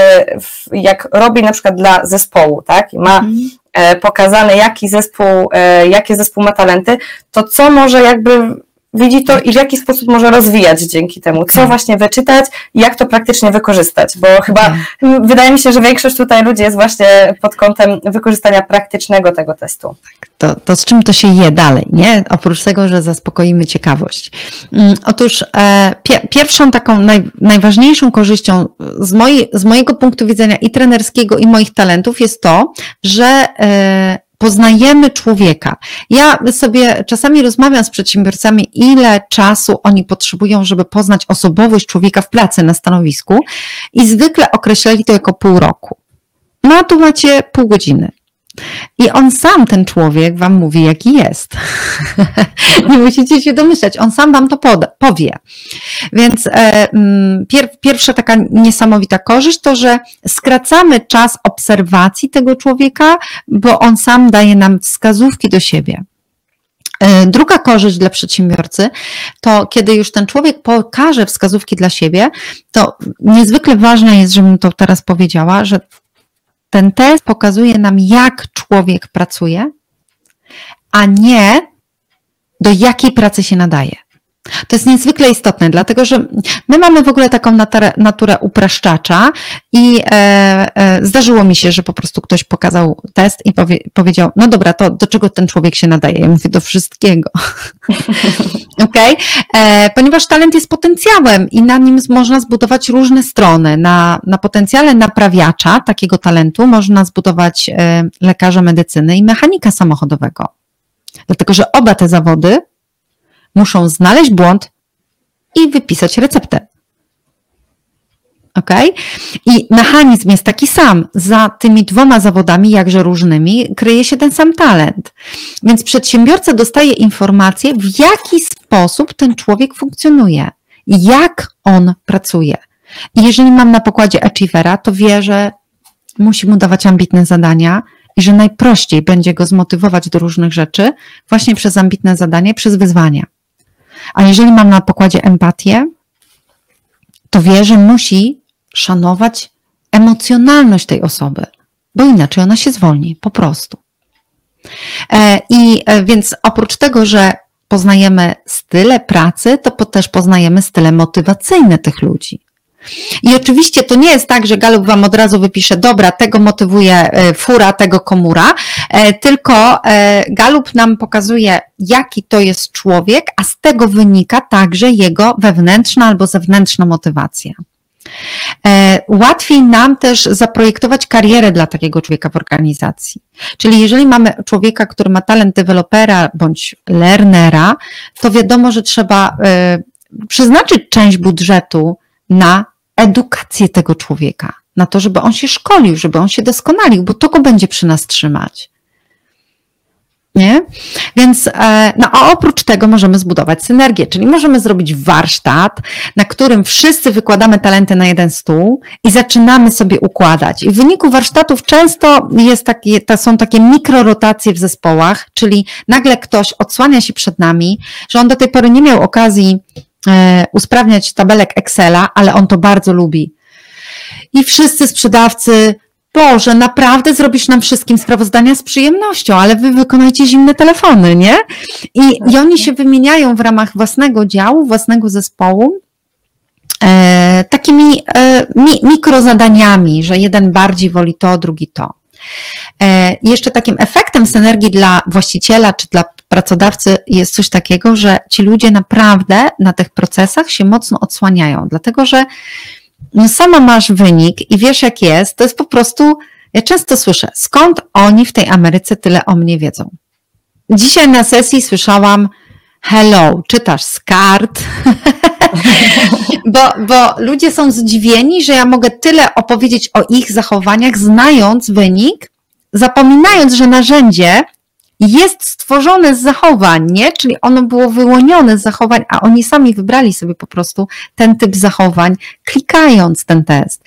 jak robi na przykład dla zespołu, tak, i ma mhm. pokazane jaki zespół, jakie zespół ma talenty, to co może jakby widzi to i w jaki sposób może rozwijać dzięki temu, co tak. właśnie wyczytać i jak to praktycznie wykorzystać, bo chyba tak. wydaje mi się, że większość tutaj ludzi jest właśnie pod kątem wykorzystania praktycznego tego testu. To, to z czym to się je dalej, nie? Oprócz tego, że zaspokoimy ciekawość. Mm, otóż e, pierwszą taką naj, najważniejszą korzyścią z, mojej, z mojego punktu widzenia i trenerskiego, i moich talentów jest to, że e, poznajemy człowieka. Ja sobie czasami rozmawiam z przedsiębiorcami, ile czasu oni potrzebują, żeby poznać osobowość człowieka w pracy na stanowisku i zwykle określali to jako pół roku. No tu macie pół godziny. I on sam, ten człowiek, wam mówi, jaki jest. Nie musicie się domyślać, on sam wam to powie. Więc e, mm, pier, pierwsza taka niesamowita korzyść to, że skracamy czas obserwacji tego człowieka, bo on sam daje nam wskazówki do siebie. E, druga korzyść dla przedsiębiorcy to, kiedy już ten człowiek pokaże wskazówki dla siebie, to niezwykle ważne jest, żebym to teraz powiedziała, że ten test pokazuje nam, jak człowiek pracuje, a nie do jakiej pracy się nadaje. To jest niezwykle istotne, dlatego że my mamy w ogóle taką naturę, upraszczacza i e, e, zdarzyło mi się, że po prostu ktoś pokazał test i powie, powiedział, no dobra, to do czego ten człowiek się nadaje? Ja mówię, do wszystkiego. okay? E, ponieważ talent jest potencjałem i na nim można zbudować różne strony. Na, na potencjale naprawiacza takiego talentu można zbudować e, lekarza medycyny i mechanika samochodowego. Dlatego, że oba te zawody muszą znaleźć błąd i wypisać receptę. Ok? I mechanizm jest taki sam. Za tymi dwoma zawodami, jakże różnymi, kryje się ten sam talent. Więc przedsiębiorca dostaje informację, w jaki sposób ten człowiek funkcjonuje, jak on pracuje. I jeżeli mam na pokładzie achievera, to wie, że musi mu dawać ambitne zadania i że najprościej będzie go zmotywować do różnych rzeczy właśnie przez ambitne zadanie, przez wyzwania. A jeżeli mam na pokładzie empatię, to wie, że musi szanować emocjonalność tej osoby, bo inaczej ona się zwolni, po prostu. E, I e, więc oprócz tego, że poznajemy style pracy, to też poznajemy style motywacyjne tych ludzi. I oczywiście to nie jest tak, że Galup Wam od razu wypisze, dobra, tego motywuje e, fura, tego komura, e, tylko e, Galup nam pokazuje, jaki to jest człowiek, a z tego wynika także jego wewnętrzna albo zewnętrzna motywacja. Łatwiej nam też zaprojektować karierę dla takiego człowieka w organizacji. Czyli jeżeli mamy człowieka, który ma talent dewelopera bądź learnera, to wiadomo, że trzeba przeznaczyć część budżetu na edukację tego człowieka, na to, żeby on się szkolił, żeby on się doskonalił, bo to go będzie przy nas trzymać. Nie? Więc, e, no a oprócz tego możemy zbudować synergię, czyli możemy zrobić warsztat, na którym wszyscy wykładamy talenty na jeden stół i zaczynamy sobie układać. I w wyniku warsztatów często jest takie, to są takie mikrorotacje w zespołach, czyli nagle ktoś odsłania się przed nami, że on do tej pory nie miał okazji usprawniać tabelek Excela, ale on to bardzo lubi. I wszyscy sprzedawcy Boże, naprawdę zrobisz nam wszystkim sprawozdania z przyjemnością, ale wy wykonajcie zimne telefony, nie? I, i oni się wymieniają w ramach własnego działu, własnego zespołu, e, takimi e, mi, mikrozadaniami, że jeden bardziej woli to, drugi to. E, jeszcze takim efektem synergii dla właściciela czy dla pracodawcy jest coś takiego, że ci ludzie naprawdę na tych procesach się mocno odsłaniają, dlatego że no sama masz wynik i wiesz jak jest, to jest po prostu, ja często słyszę, skąd oni w tej Ameryce tyle o mnie wiedzą. Dzisiaj na sesji słyszałam, hello, czytasz z kart, bo, bo ludzie są zdziwieni, że ja mogę tyle opowiedzieć o ich zachowaniach, znając wynik, zapominając, że narzędzie jest stworzone z zachowań, nie? Czyli ono było wyłonione z zachowań, a oni sami wybrali sobie po prostu ten typ zachowań, klikając ten test.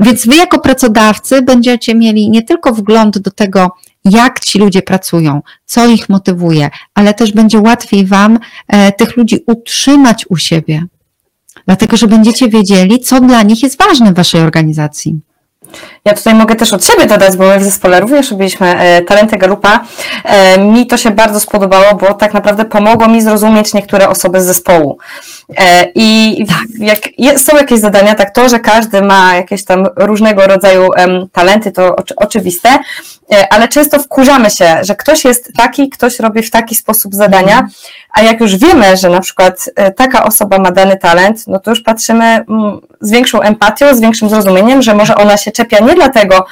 Więc wy jako pracodawcy będziecie mieli nie tylko wgląd do tego, jak ci ludzie pracują, co ich motywuje, ale też będzie łatwiej wam e, tych ludzi utrzymać u siebie. Dlatego, że będziecie wiedzieli, co dla nich jest ważne w waszej organizacji. Ja tutaj mogę też od siebie dodać, bo my w zespole również robiliśmy e, Talenty Galupa. E, mi to się bardzo spodobało, bo tak naprawdę pomogło mi zrozumieć niektóre osoby z zespołu. E, I tak. jak są jakieś zadania, tak to, że każdy ma jakieś tam różnego rodzaju talenty, to oczywiste, ale często wkurzamy się, że ktoś jest taki, ktoś robi w taki sposób zadania, mhm. a jak już wiemy, że na przykład taka osoba ma dany talent, no to już patrzymy mm, z większą empatią, z większym zrozumieniem, że może ona się czepia nie dlatego,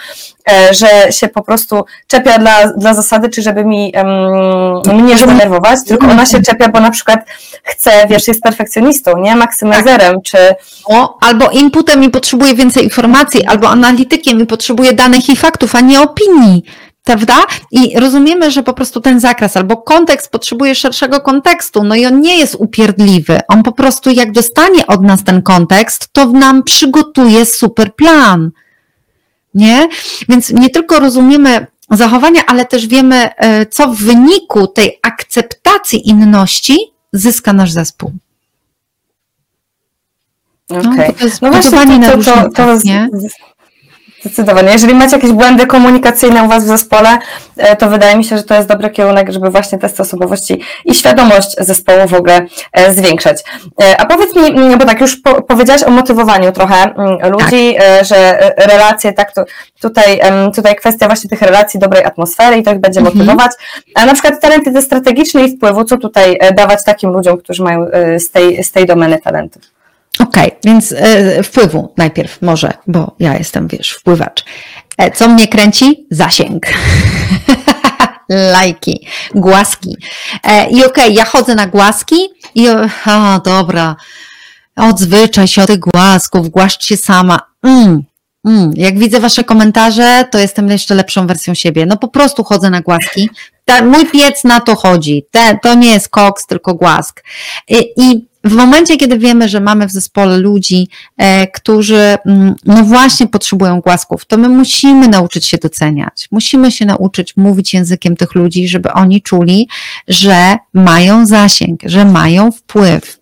e, że się po prostu czepia dla, dla zasady, czy żeby mi um, mnie zdenerwować, tylko ona się czepia, bo na przykład chce, wiesz, jest perfekcjonistą, nie? Maksymizerem, tak. czy... O, albo inputem i potrzebuje więcej informacji, albo analitykiem i potrzebuje danych i faktów, a nie opinii prawda? I rozumiemy, że po prostu ten zakres albo kontekst potrzebuje szerszego kontekstu, no i on nie jest upierdliwy. On po prostu, jak dostanie od nas ten kontekst, to nam przygotuje super plan. Nie? Więc nie tylko rozumiemy zachowania, ale też wiemy, e, co w wyniku tej akceptacji inności zyska nasz zespół. Okej. Okay. No, to jest no właśnie to, to, to, to? Zdecydowanie. Jeżeli macie jakieś błędy komunikacyjne u Was w zespole, e, to wydaje mi się, że to jest dobry kierunek, żeby właśnie testy osobowości i świadomość zespołu w ogóle e, zwiększać. E, a powiedz mi, mm, bo tak już powiedziałaś o motywowaniu trochę mm, ludzi, tak. że relacje, tak, tutaj, tutaj kwestia właśnie tych relacji, dobrej atmosfery i to ich będzie mhm. motywować. A na przykład talenty te strategiczne i wpływu, co tutaj dawać takim ludziom, którzy mają z tej, z tej domeny talentów? Okej, okay, więc e, wpływu najpierw może, bo ja jestem, wiesz, wpływacz. E, co mnie kręci? Zasięg. Lajki, głaski. E, I okej, okay, ja chodzę na głaski i o, dobra, odzwyczaj się od tych głasków, głaszcz się sama. Mm, mm. Jak widzę wasze komentarze, to jestem jeszcze lepszą wersją siebie. No po prostu chodzę na głaski. Ta, mój piec na to chodzi. Te, to nie jest koks, tylko głask. I, i w momencie, kiedy wiemy, że mamy w zespole ludzi, e, którzy mm, no właśnie potrzebują głasków, to my musimy nauczyć się doceniać. Musimy się nauczyć mówić językiem tych ludzi, żeby oni czuli, że mają zasięg, że mają wpływ.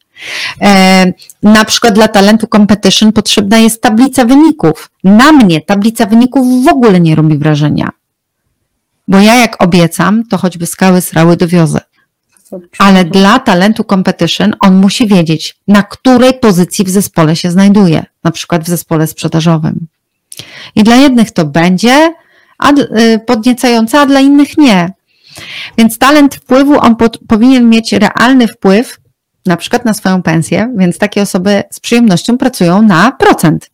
E, na przykład dla talentu competition potrzebna jest tablica wyników. Na mnie tablica wyników w ogóle nie robi wrażenia. Bo ja jak obiecam, to choćby skały srały dowiozę. Ale dla talentu competition on musi wiedzieć, na której pozycji w zespole się znajduje, na przykład w zespole sprzedażowym. I dla jednych to będzie y, podniecające, a dla innych nie. Więc talent wpływu, on po, powinien mieć realny wpływ, na przykład na swoją pensję, więc takie osoby z przyjemnością pracują na procent.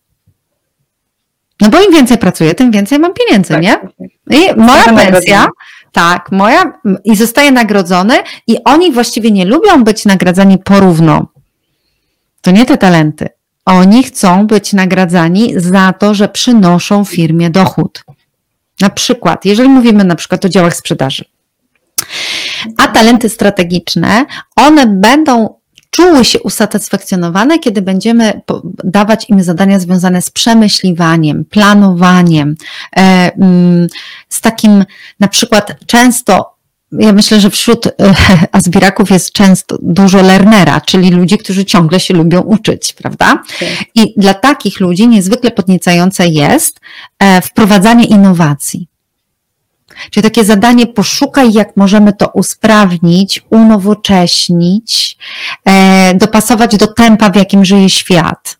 No bo im więcej pracuję, tym więcej mam pieniędzy, tak, nie? Tak, tak. I moja pensja, tak, moja, i zostaje nagrodzony i oni właściwie nie lubią być nagradzani porówno. To nie te talenty. Oni chcą być nagradzani za to, że przynoszą firmie dochód. Na przykład, jeżeli mówimy na przykład o działach sprzedaży, a talenty strategiczne, one będą czuły się usatysfakcjonowane, kiedy będziemy dawać im zadania związane z przemyśliwaniem, planowaniem, e, mm, z takim na przykład często ja myślę, że wśród e, azbiraków jest często dużo learnera, czyli ludzi, którzy ciągle się lubią uczyć, prawda? I dla takich ludzi niezwykle podniecające jest e, wprowadzanie innowacji. Czyli takie zadanie, poszukaj, jak możemy to usprawnić, unowocześnić, e, dopasować do tempa, w jakim żyje świat.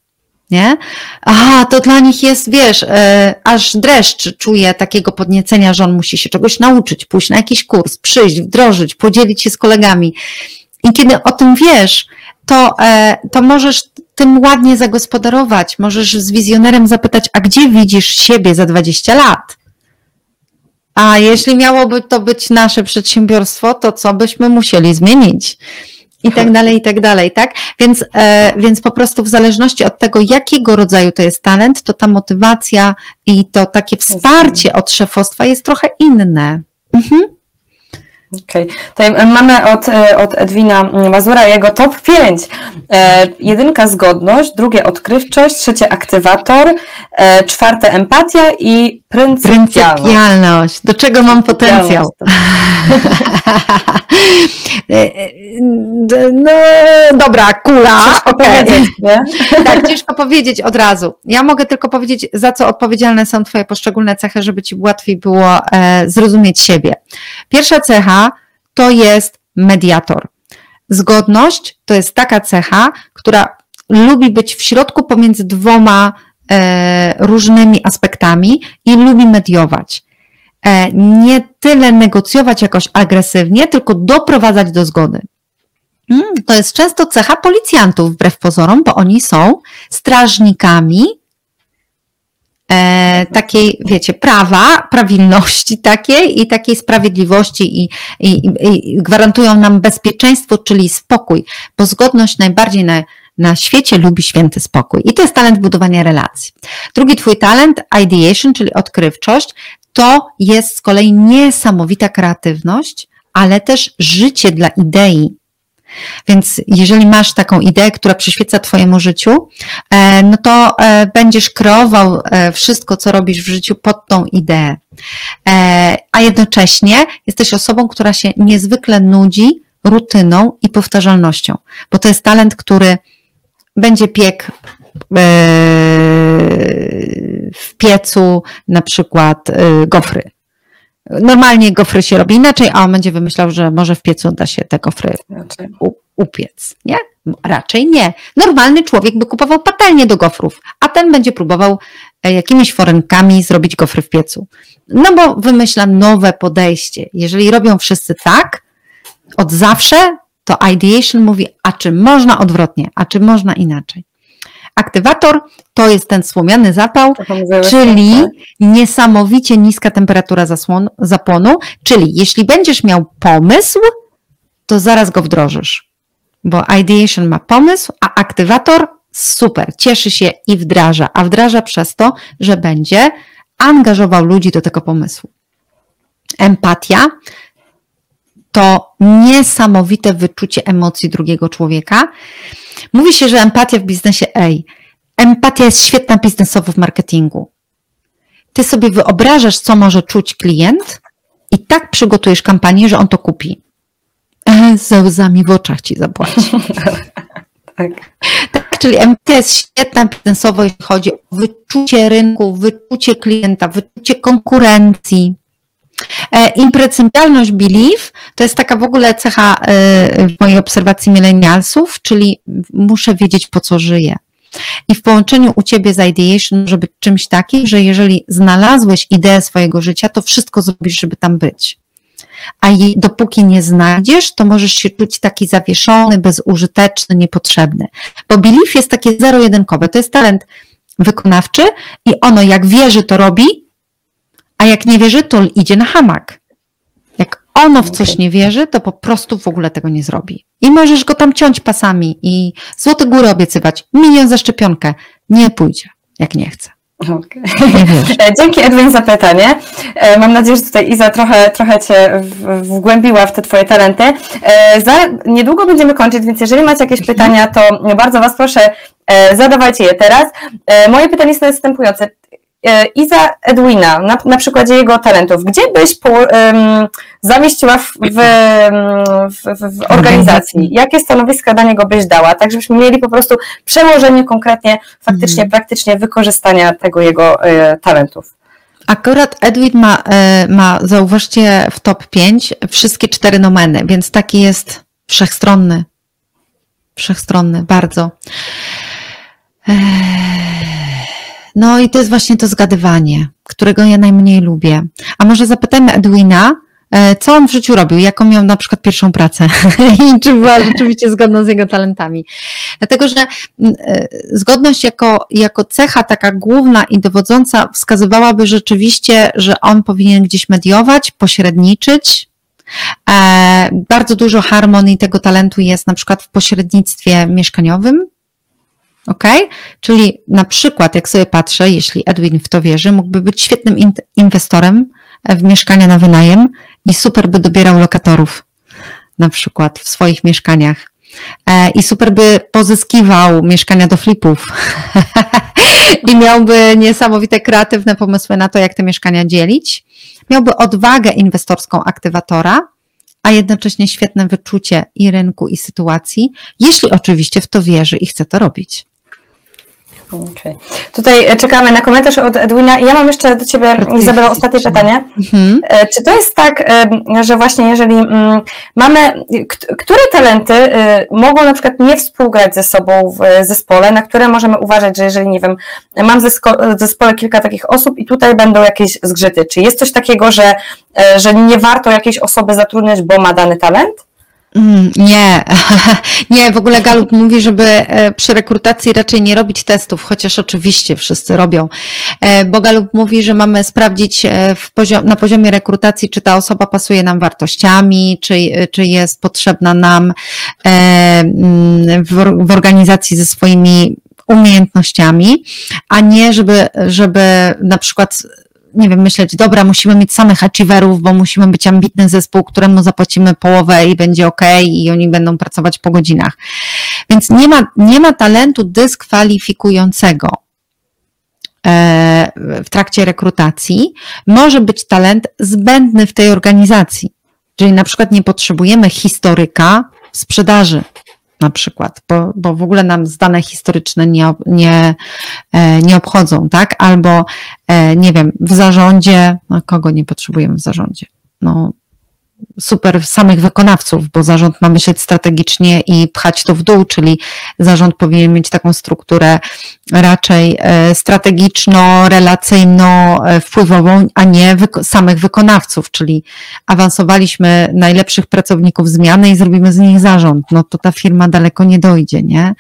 Nie? Aha, to dla nich jest, wiesz, e, aż dreszcz czuje takiego podniecenia, że on musi się czegoś nauczyć, pójść na jakiś kurs, przyjść, wdrożyć, podzielić się z kolegami. I kiedy o tym wiesz, to, e, to możesz tym ładnie zagospodarować. Możesz z wizjonerem zapytać, a gdzie widzisz siebie za 20 lat? A jeśli miałoby to być nasze przedsiębiorstwo, to co byśmy musieli zmienić? I tak dalej, i tak dalej, tak? Więc, e, więc po prostu w zależności od tego, jakiego rodzaju to jest talent, to ta motywacja i to takie wsparcie od szefostwa jest trochę inne. Mhm. Okej. Okay. Tutaj mamy od, e, od Edwina Mazura jego top 5. E, jedynka zgodność, drugie odkrywczość, trzecie aktywator, e, czwarte empatia i pryncypialność. Pryncypialność. Do czego mam potencjał? E, e, no dobra, kula. Ciężko okay. powiedzieć? Tak, ciężko powiedzieć od razu. Ja mogę tylko powiedzieć, za co odpowiedzialne są Twoje poszczególne cechy, żeby Ci łatwiej było e, zrozumieć siebie. Pierwsza cecha to jest mediator. Zgodność to jest taka cecha, która lubi być w środku pomiędzy dwoma różnymi aspektami i lubi mediować. E, nie tyle negocjować jakoś agresywnie, tylko doprowadzać do zgody. Mm, to jest często cecha policjantów, wbrew pozorom, bo oni są strażnikami e, takiej, wiecie, prawa, prawilności takiej i takiej sprawiedliwości i, i, i, gwarantują nam bezpieczeństwo, czyli spokój, bo zgodność najbardziej na, na świecie lubi święty spokój. I to jest talent budowania relacji. Drugi twój talent, ideation, czyli odkrywczość, to jest z kolei niesamowita kreatywność, ale też życie dla idei. Więc jeżeli masz taką ideę, która przyświeca Twojemu życiu, e, no to e, będziesz kreował e, wszystko, co robisz w życiu pod tą ideę. A jednocześnie jesteś osobą, która się niezwykle nudzi rutyną i powtarzalnością, bo to jest talent, który będzie piek w piecu na przykład gofry. Normalnie gofry się robi inaczej, a on będzie wymyślał, że może w piecu da się te gofry upiec, nie? Raczej nie. Normalny człowiek by kupował patelnię do gofrów, a ten będzie próbował e, jakimiś forenkami zrobić gofry w piecu. No bo wymyśla nowe podejście. Jeżeli robią wszyscy tak, od zawsze, to ideation mówi, a czy można odwrotnie, a czy można inaczej. Aktywator to jest ten słomiany zapał, czyli tak. niesamowicie niska temperatura zasłon, zapłonu, czyli jeśli będziesz miał pomysł, to zaraz go wdrożysz. Bo ideation ma pomysł, a aktywator super, cieszy się i wdraża, a wdraża przez to, że będzie angażował ludzi do tego pomysłu. Empatia to niesamowite wyczucie emocji drugiego człowieka. Mówi się, że empatia w biznesie, ej, empatia jest świetna biznesowo w marketingu. Ty sobie wyobrażasz, co może czuć klient i tak przygotujesz kampanię, że on to kupi. ze łzami w oczach ci zapłaci. tak. tak, czyli empatia jest świetna biznesowo, jeśli chodzi o wyczucie rynku, wyczucie klienta, wyczucie konkurencji. E, Imprecypialność belief to jest taka w ogóle cecha e, w mojej obserwacji millennialsów, czyli muszę wiedzieć po co żyję. I w połączeniu u ciebie z ideation może być czymś takim, że jeżeli znalazłeś ideę swojego życia, to wszystko zrobisz, żeby tam być. A jej, dopóki nie znajdziesz, to możesz się czuć taki zawieszony, bezużyteczny, niepotrzebny. Bo belief jest takie zero-jedynkowe. To jest talent wykonawczy i ono jak wierzy, to robi, a jak nie wierzy, to idzie na hamak. Jak ono w coś nie wierzy, to po prostu w ogóle tego nie zrobi. I możesz go tam ciąć pasami i złote góry obiecywać, milion za szczepionkę. Nie pójdzie, jak nie chce. Okay. Dzięki Edwin za pytanie. E, mam nadzieję, że tutaj Iza trochę, trochę Cię wgłębiła w te Twoje talenty. E, za niedługo będziemy kończyć, więc jeżeli macie jakieś mhm. pytania, to bardzo Was proszę, e, zadawajcie je teraz. Moje pytanie jest następujące. Iza Edwina, na, na przykładzie jego talentów, gdzie byś po, um, zamieściła w, w, w, w, organizacji? Jakie stanowiska dla niego byś dała? Tak, żebyśmy mieli po prostu przełożenie konkretnie, faktycznie, mhm. praktycznie wykorzystania tego jego e, talentów. Akurat Edwin ma, e, ma, zauważcie, w top 5 wszystkie cztery nomeny, więc taki jest wszechstronny. Wszechstronny, bardzo. Eee no i to jest właśnie to zgadywanie, którego ja najmniej lubię. A może zapytajmy Edwina, e, co on w życiu robił, jaką miał na przykład pierwszą pracę i czy była rzeczywiście zgodna z jego talentami. Dlatego, że mm, e, zgodność jako, jako cecha taka główna i dowodząca wskazywałaby rzeczywiście, że on powinien gdzieś mediować, pośredniczyć, e, bardzo dużo harmonii tego talentu jest na przykład w pośrednictwie mieszkaniowym, Ok? Czyli na przykład, jak sobie patrzę, jeśli Edwin w to wierzy, mógłby być świetnym inwestorem w mieszkania na wynajem i super by dobierał lokatorów, na przykład w swoich mieszkaniach. E, I super by pozyskiwał mieszkania do flipów. I miałby niesamowite kreatywne pomysły na to, jak te mieszkania dzielić. Miałby odwagę inwestorską aktywatora, a jednocześnie świetne wyczucie i rynku, i sytuacji, jeśli oczywiście w to wierzy i chce to robić. Tutaj e, czekamy na komentarz od Edwina. Ja mam jeszcze do Ciebie, Izabela, ostatnie pytanie. Mhm. E, czy to jest tak, e, że właśnie jeżeli mm, mamy, które talenty mogą na przykład nie współgrać ze sobą w zespole, na które możemy uważać, że jeżeli, nie wiem, mam w zespole kilka takich osób i tutaj będą jakieś zgrzyty. Czy jest coś takiego, że, że nie warto jakiejś osoby zatrudniać, bo ma dany talent? Mm, nie, nie, w ogóle Galup mówi, żeby e, przy rekrutacji raczej nie robić testów, chociaż oczywiście wszyscy robią, e, bo Galup mówi, że mamy sprawdzić e, poziom, na poziomie rekrutacji, czy ta osoba pasuje nam wartościami, czy, czy jest potrzebna nam mm, w, w organizacji ze swoimi umiejętnościami, a nie żeby, żeby na przykład nie wiem, myśleć, dobra, musimy mieć samych achieverów, bo musimy być ambitny zespół, któremu zapłacimy połowę i będzie ok, i oni będą pracować po godzinach. Więc nie ma, nie ma talentu dyskwalifikującego e, w trakcie rekrutacji. Może być talent zbędny w tej organizacji. Czyli na przykład nie potrzebujemy historyka sprzedaży, na przykład, bo, bo w ogóle nam zdane historyczne nie, nie, e, nie obchodzą, tak? Albo, e, nie wiem, w zarządzie, no kogo nie potrzebujemy w zarządzie? No, super samych wykonawców, bo zarząd ma myśleć strategicznie i pchać to w dół, czyli zarząd powinien mieć taką strukturę raczej e, strategiczno-relacyjno-wpływową, e, a nie wyko samych wykonawców, czyli awansowaliśmy najlepszych pracowników zmiany i zrobimy z nich zarząd, no to ta firma daleko nie dojdzie, nie?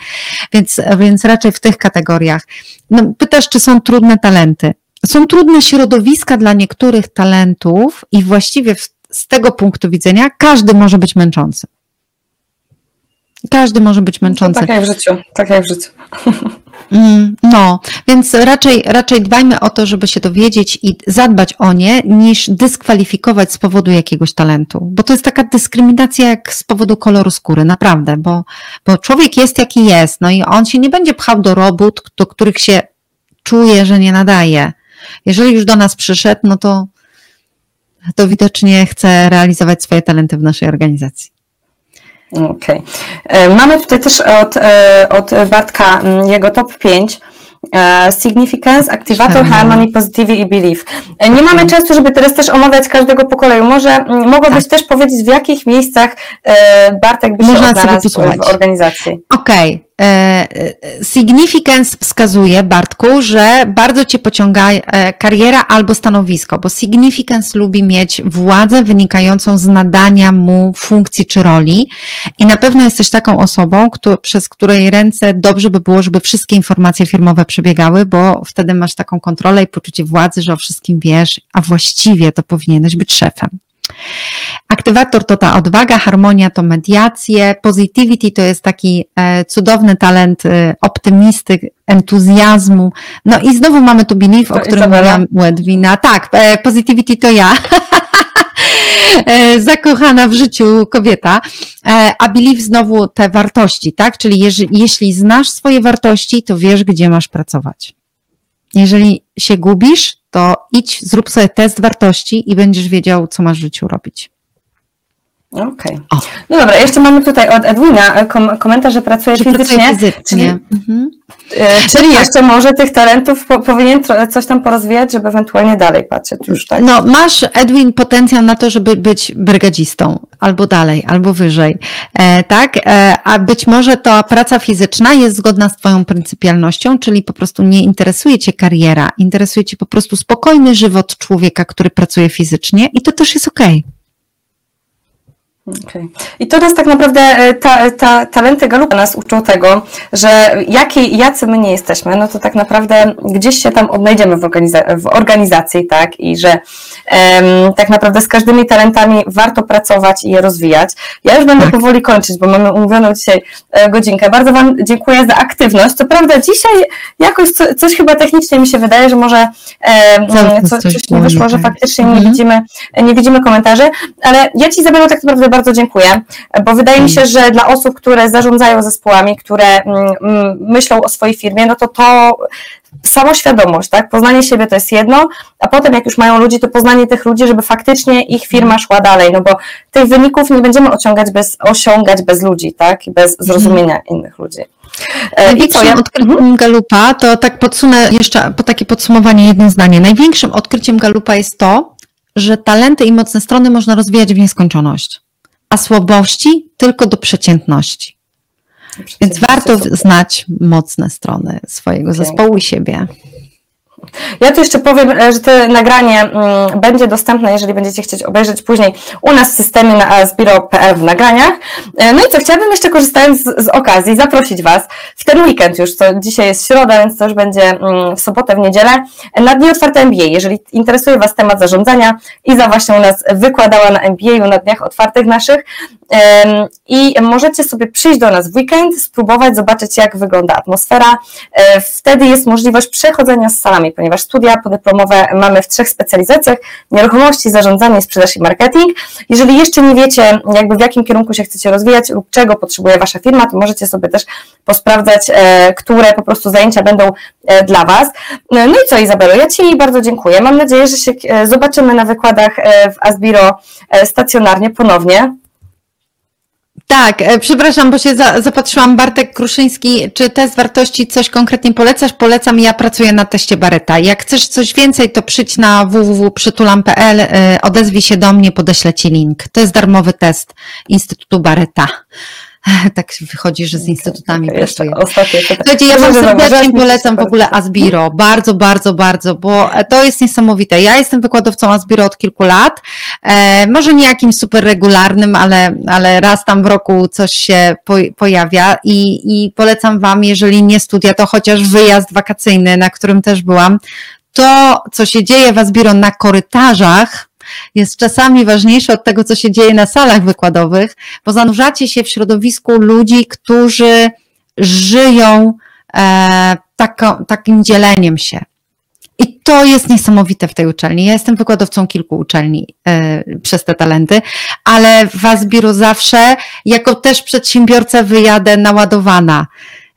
Więc, więc raczej w tych kategoriach. No, pytasz, czy są trudne talenty? Są trudne środowiska dla niektórych talentów i właściwie w z tego punktu widzenia każdy może być męczący. Każdy może być męczący. No tak jak w życiu, tak jak w życiu. Mm, no, więc raczej, raczej dbajmy o to, żeby się dowiedzieć i zadbać o nie, niż dyskwalifikować z powodu jakiegoś talentu. Bo to jest taka dyskryminacja jak z powodu koloru skóry, naprawdę, bo, bo człowiek jest jaki jest, no i on się nie będzie pchał do robót, do których się czuje, że nie nadaje. Jeżeli już do nas przyszedł, no to to widocznie chce realizować swoje talenty w naszej organizacji. Okej. Okay. E, mamy tutaj też od, e, od Bartka mm, jego top 5. E, significance, Activator, Harmony, Positivity i Belief. Nie mamy czasu, żeby teraz też omawiać każdego po kolei. Może mm, mogłabyś tak. też powiedzieć, w jakich miejscach Bartek by się Można odnalazł w organizacji? Okej. Okay. E, significance wskazuje, Bartku, że bardzo cię pociąga e, kariera albo stanowisko, bo significance lubi mieć władzę wynikającą z nadania mu funkcji czy roli i na pewno jesteś taką osobą, kto, przez której ręce dobrze by było, żeby wszystkie informacje firmowe przebiegały, bo wtedy masz taką kontrolę i poczucie władzy, że o wszystkim wiesz, a właściwie to powinieneś być szefem. Aktywator to ta odwaga, harmonia to mediacje, positivity to jest taki e, cudowny talent e, optymisty, entuzjazmu. No i znowu mamy tu belief, o którym mówiłam u Edwina. Tak, e, positivity to ja. zakochana w życiu kobieta, a belief znowu te wartości, tak? Czyli jeśli znasz swoje wartości, to wiesz, gdzie masz pracować. Jeżeli się gubisz, to idź, zrób sobie test wartości i będziesz wiedział, co masz w życiu robić. Okej. Okay. No dobra, jeszcze mamy tutaj od Edwina kom komentarz, że pracuje fizycznie. fizycznie. Czyli, mhm. E, czyli tak. jeszcze może tych talentów po, powinien coś tam porozwijać, żeby ewentualnie dalej patrzeć już, tak? No, masz, Edwin, potencjał na to, żeby być brygadzistą, albo dalej, albo wyżej, e, tak? E, a być może ta praca fizyczna jest zgodna z Twoją pryncypialnością, czyli po prostu nie interesuje Cię kariera, interesuje Cię po prostu spokojny żywot człowieka, który pracuje fizycznie i to też jest okej. Okay. Okay. I to nas tak naprawdę, e, ta, ta, talenty Galupa nas uczą tego, że jaki, jacy my nie jesteśmy, no to tak naprawdę gdzieś się tam odnajdziemy w, organiza w organizacji, tak, i że tak naprawdę z każdymi talentami warto pracować i je rozwijać. Ja już będę tak. powoli kończyć, bo mamy umówioną dzisiaj e, godzinkę. Bardzo Wam dziękuję za aktywność. Co prawda dzisiaj jakoś co, coś chyba technicznie mi się wydaje, że może um, co, coś, coś nie wyszło, że faktycznie nie mhm. widzimy, nie widzimy komentarzy, ale ja Ci Izabelo tak naprawdę bardzo dziękuję, bo wydaje mi się, że dla osób, które zarządzają zespołami, które mm, mm, myślą o swojej firmie, no to to samoświadomość, tak? Poznanie siebie to jest jedno, a potem jak już mają ludzi, to poznanie tych ludzi, żeby faktycznie ich firma szła dalej, no bo tych wyników nie będziemy osiągać bez, osiągać bez ludzi, tak? I bez zrozumienia innych ludzi. E, Największym I co, ja... odkryciem mhm. Galupa, to tak podsunę jeszcze po takie podsumowanie jedno zdanie. Największym odkryciem Galupa jest to, że talenty i mocne strony można rozwijać w nieskończoność a słabości tylko do przeciętności. Więc warto znać mocne strony swojego zespołu i siebie. Ja tu jeszcze powiem, e, że to nagranie mm, będzie dostępne, jeżeli będziecie chcieć obejrzeć później u nas w systemie na asbiro.pl w nagraniach. E, no i co, chciałabym jeszcze korzystając z, z, okazji zaprosić Was w ten weekend już, to dzisiaj jest środa, więc to już będzie mm, w sobotę, w niedzielę, na Dni Otwarte MBA. Jeżeli interesuje Was temat zarządzania, Iza właśnie u nas wykładała na MBA na Dniach Otwartych naszych i możecie sobie przyjść do nas w weekend, spróbować, zobaczyć jak wygląda atmosfera. E, wtedy jest możliwość przechodzenia z salami ponieważ studia podyplomowe mamy w trzech specjalizacjach, nieruchomości, zarządzanie, sprzedaż i marketing. Jeżeli jeszcze nie wiecie, jakby w jakim kierunku się chcecie rozwijać lub czego potrzebuje Wasza firma, to możecie sobie też posprawdzać, e, które po prostu zajęcia będą e, dla Was. No i co Izabelo, ja Ci bardzo dziękuję. Mam nadzieję, że się e, zobaczymy na wykładach w Asbiro stacjonarnie ponownie. Tak, e, przepraszam, bo się za, zapatrzyłam. Bartek Kruszyński, czy test wartości coś konkretnie polecasz? Polecam, ja pracuję na teście Bareta. Jak chcesz coś więcej, to przyjdź na www.przytulam.pl, e, odezwij się do mnie, podeślę Ci link. To jest darmowy test Instytutu Bareta. tak wychodzi, że z instytutami okay, pracuję. Słuchajcie, ja Wam serdecznie polecam w ogóle Asbiro, bardzo, bardzo, bardzo, bo to jest niesamowite. Ja jestem wykładowcą Asbiro od kilku lat, e, może nie jakimś super regularnym, ale, ale raz tam w roku coś się po, pojawia i, i polecam Wam, jeżeli nie studia, to chociaż wyjazd wakacyjny, na którym też byłam, to, co się dzieje w Asbiro na korytarzach, jest czasami ważniejsze od tego, co się dzieje na salach wykładowych, bo zanurzacie się w środowisku ludzi, którzy żyją e, tako, takim dzieleniem się. I to jest niesamowite w tej uczelni. Ja jestem wykładowcą kilku uczelni e, przez te talenty, ale w Asbiru zawsze, jako też przedsiębiorca, wyjadę naładowana.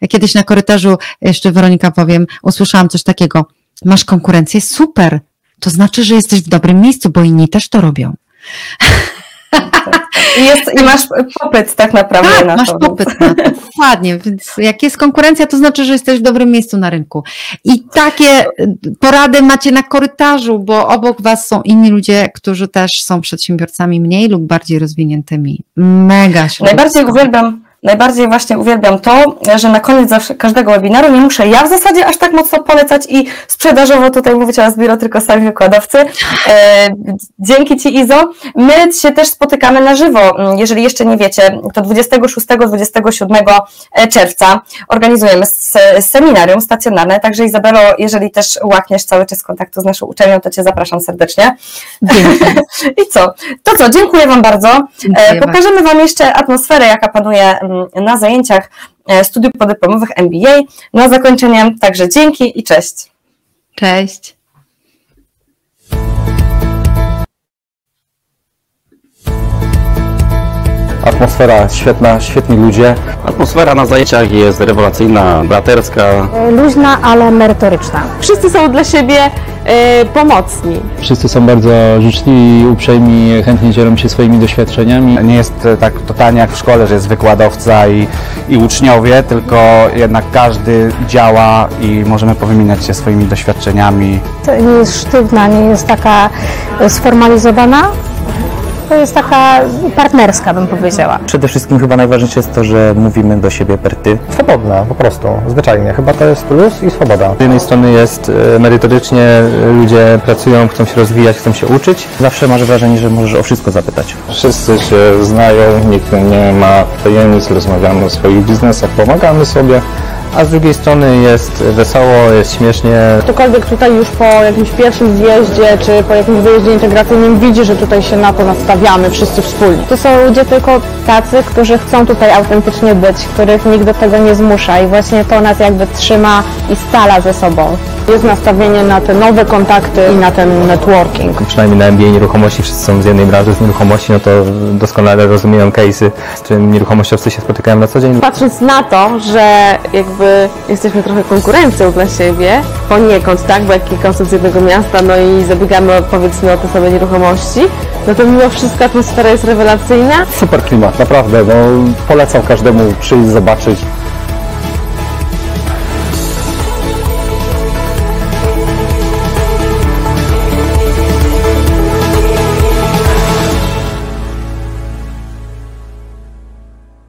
Kiedyś na korytarzu, jeszcze Weronika powiem, usłyszałam coś takiego. Masz konkurencję? Super to znaczy, że jesteś w dobrym miejscu, bo inni też to robią. I, jest, I, masz popyt tak naprawdę tak, na masz to. masz popyt na to, dokładnie, więc jak jest konkurencja, to znaczy, że jesteś w dobrym miejscu na rynku. I takie porady macie na korytarzu, bo obok was są inni ludzie, którzy też są przedsiębiorcami mniej lub bardziej rozwiniętymi. Mega się Najbardziej uwielbiam najbardziej właśnie uwielbiam to, że na koniec każdego webinaru nie muszę ja w zasadzie aż tak mocno polecać i sprzedażowo tutaj mówić o Asbiro, tylko sami wykładowcy. E, dzięki Ci Izo. My się też spotykamy na żywo. Jeżeli jeszcze nie wiecie, to 26-27 czerwca organizujemy seminarium stacjonarne, także Izabelo, jeżeli też łakniesz cały czas kontaktu z naszą uczelnią, to Cię zapraszam serdecznie. I co? To co, dziękuję Wam bardzo. Dziękuję Pokażemy Wam jeszcze atmosferę, jaka panuje na zajęciach e, studiów podyplomowych MBA. Na zakończenie także dzięki i cześć. Cześć. Atmosfera świetna, świetni ludzie. Atmosfera na zajęciach jest rewelacyjna, braterska. Luźna, ale merytoryczna. Wszyscy są dla siebie y, pomocni. Wszyscy są bardzo życzliwi, uprzejmi, chętnie dzielą się swoimi doświadczeniami. Nie jest tak totalnie jak w szkole, że jest wykładowca i, i uczniowie, tylko jednak każdy działa i możemy powymieniać się swoimi doświadczeniami. To nie jest sztywna, nie jest taka sformalizowana, to jest taka partnerska, bym powiedziała. Przede wszystkim chyba najważniejsze jest to, że mówimy do siebie per ty. Swobodna, po prostu, zwyczajnie. Chyba to jest luz i swoboda. Z jednej strony jest e, merytorycznie, e, ludzie pracują, chcą się rozwijać, chcą się uczyć. Zawsze masz wrażenie, że możesz o wszystko zapytać. Wszyscy się znają, nikt nie ma tajemnic, rozmawiamy o swoich biznesach, pomagamy sobie a z drugiej strony jest wesoło, jest śmiesznie. Ktokolwiek tutaj już po jakimś pierwszym zjeździe, czy po jakimś wyjeździe integracyjnym widzi, że tutaj się na to nastawiamy wszyscy wspólnie. To są ludzie tylko tacy, którzy chcą tutaj autentycznie być, których nikt do tego nie zmusza i właśnie to nas jakby trzyma i stala ze sobą. Jest nastawienie na te nowe kontakty i na ten networking. Przynajmniej na MBA nieruchomości wszyscy są z jednej branży, z nieruchomości, no to doskonale rozumieją case'y, z którym nieruchomościowcy się spotykają na co dzień. Patrząc na to, że jakby jesteśmy trochę konkurencją dla siebie, poniekąd, tak, bo jak kilka osób z jednego miasta, no i zabiegamy powiedzmy o te same nieruchomości, no to mimo wszystko atmosfera jest rewelacyjna. Super klimat, naprawdę. No, polecam każdemu przyjść, zobaczyć.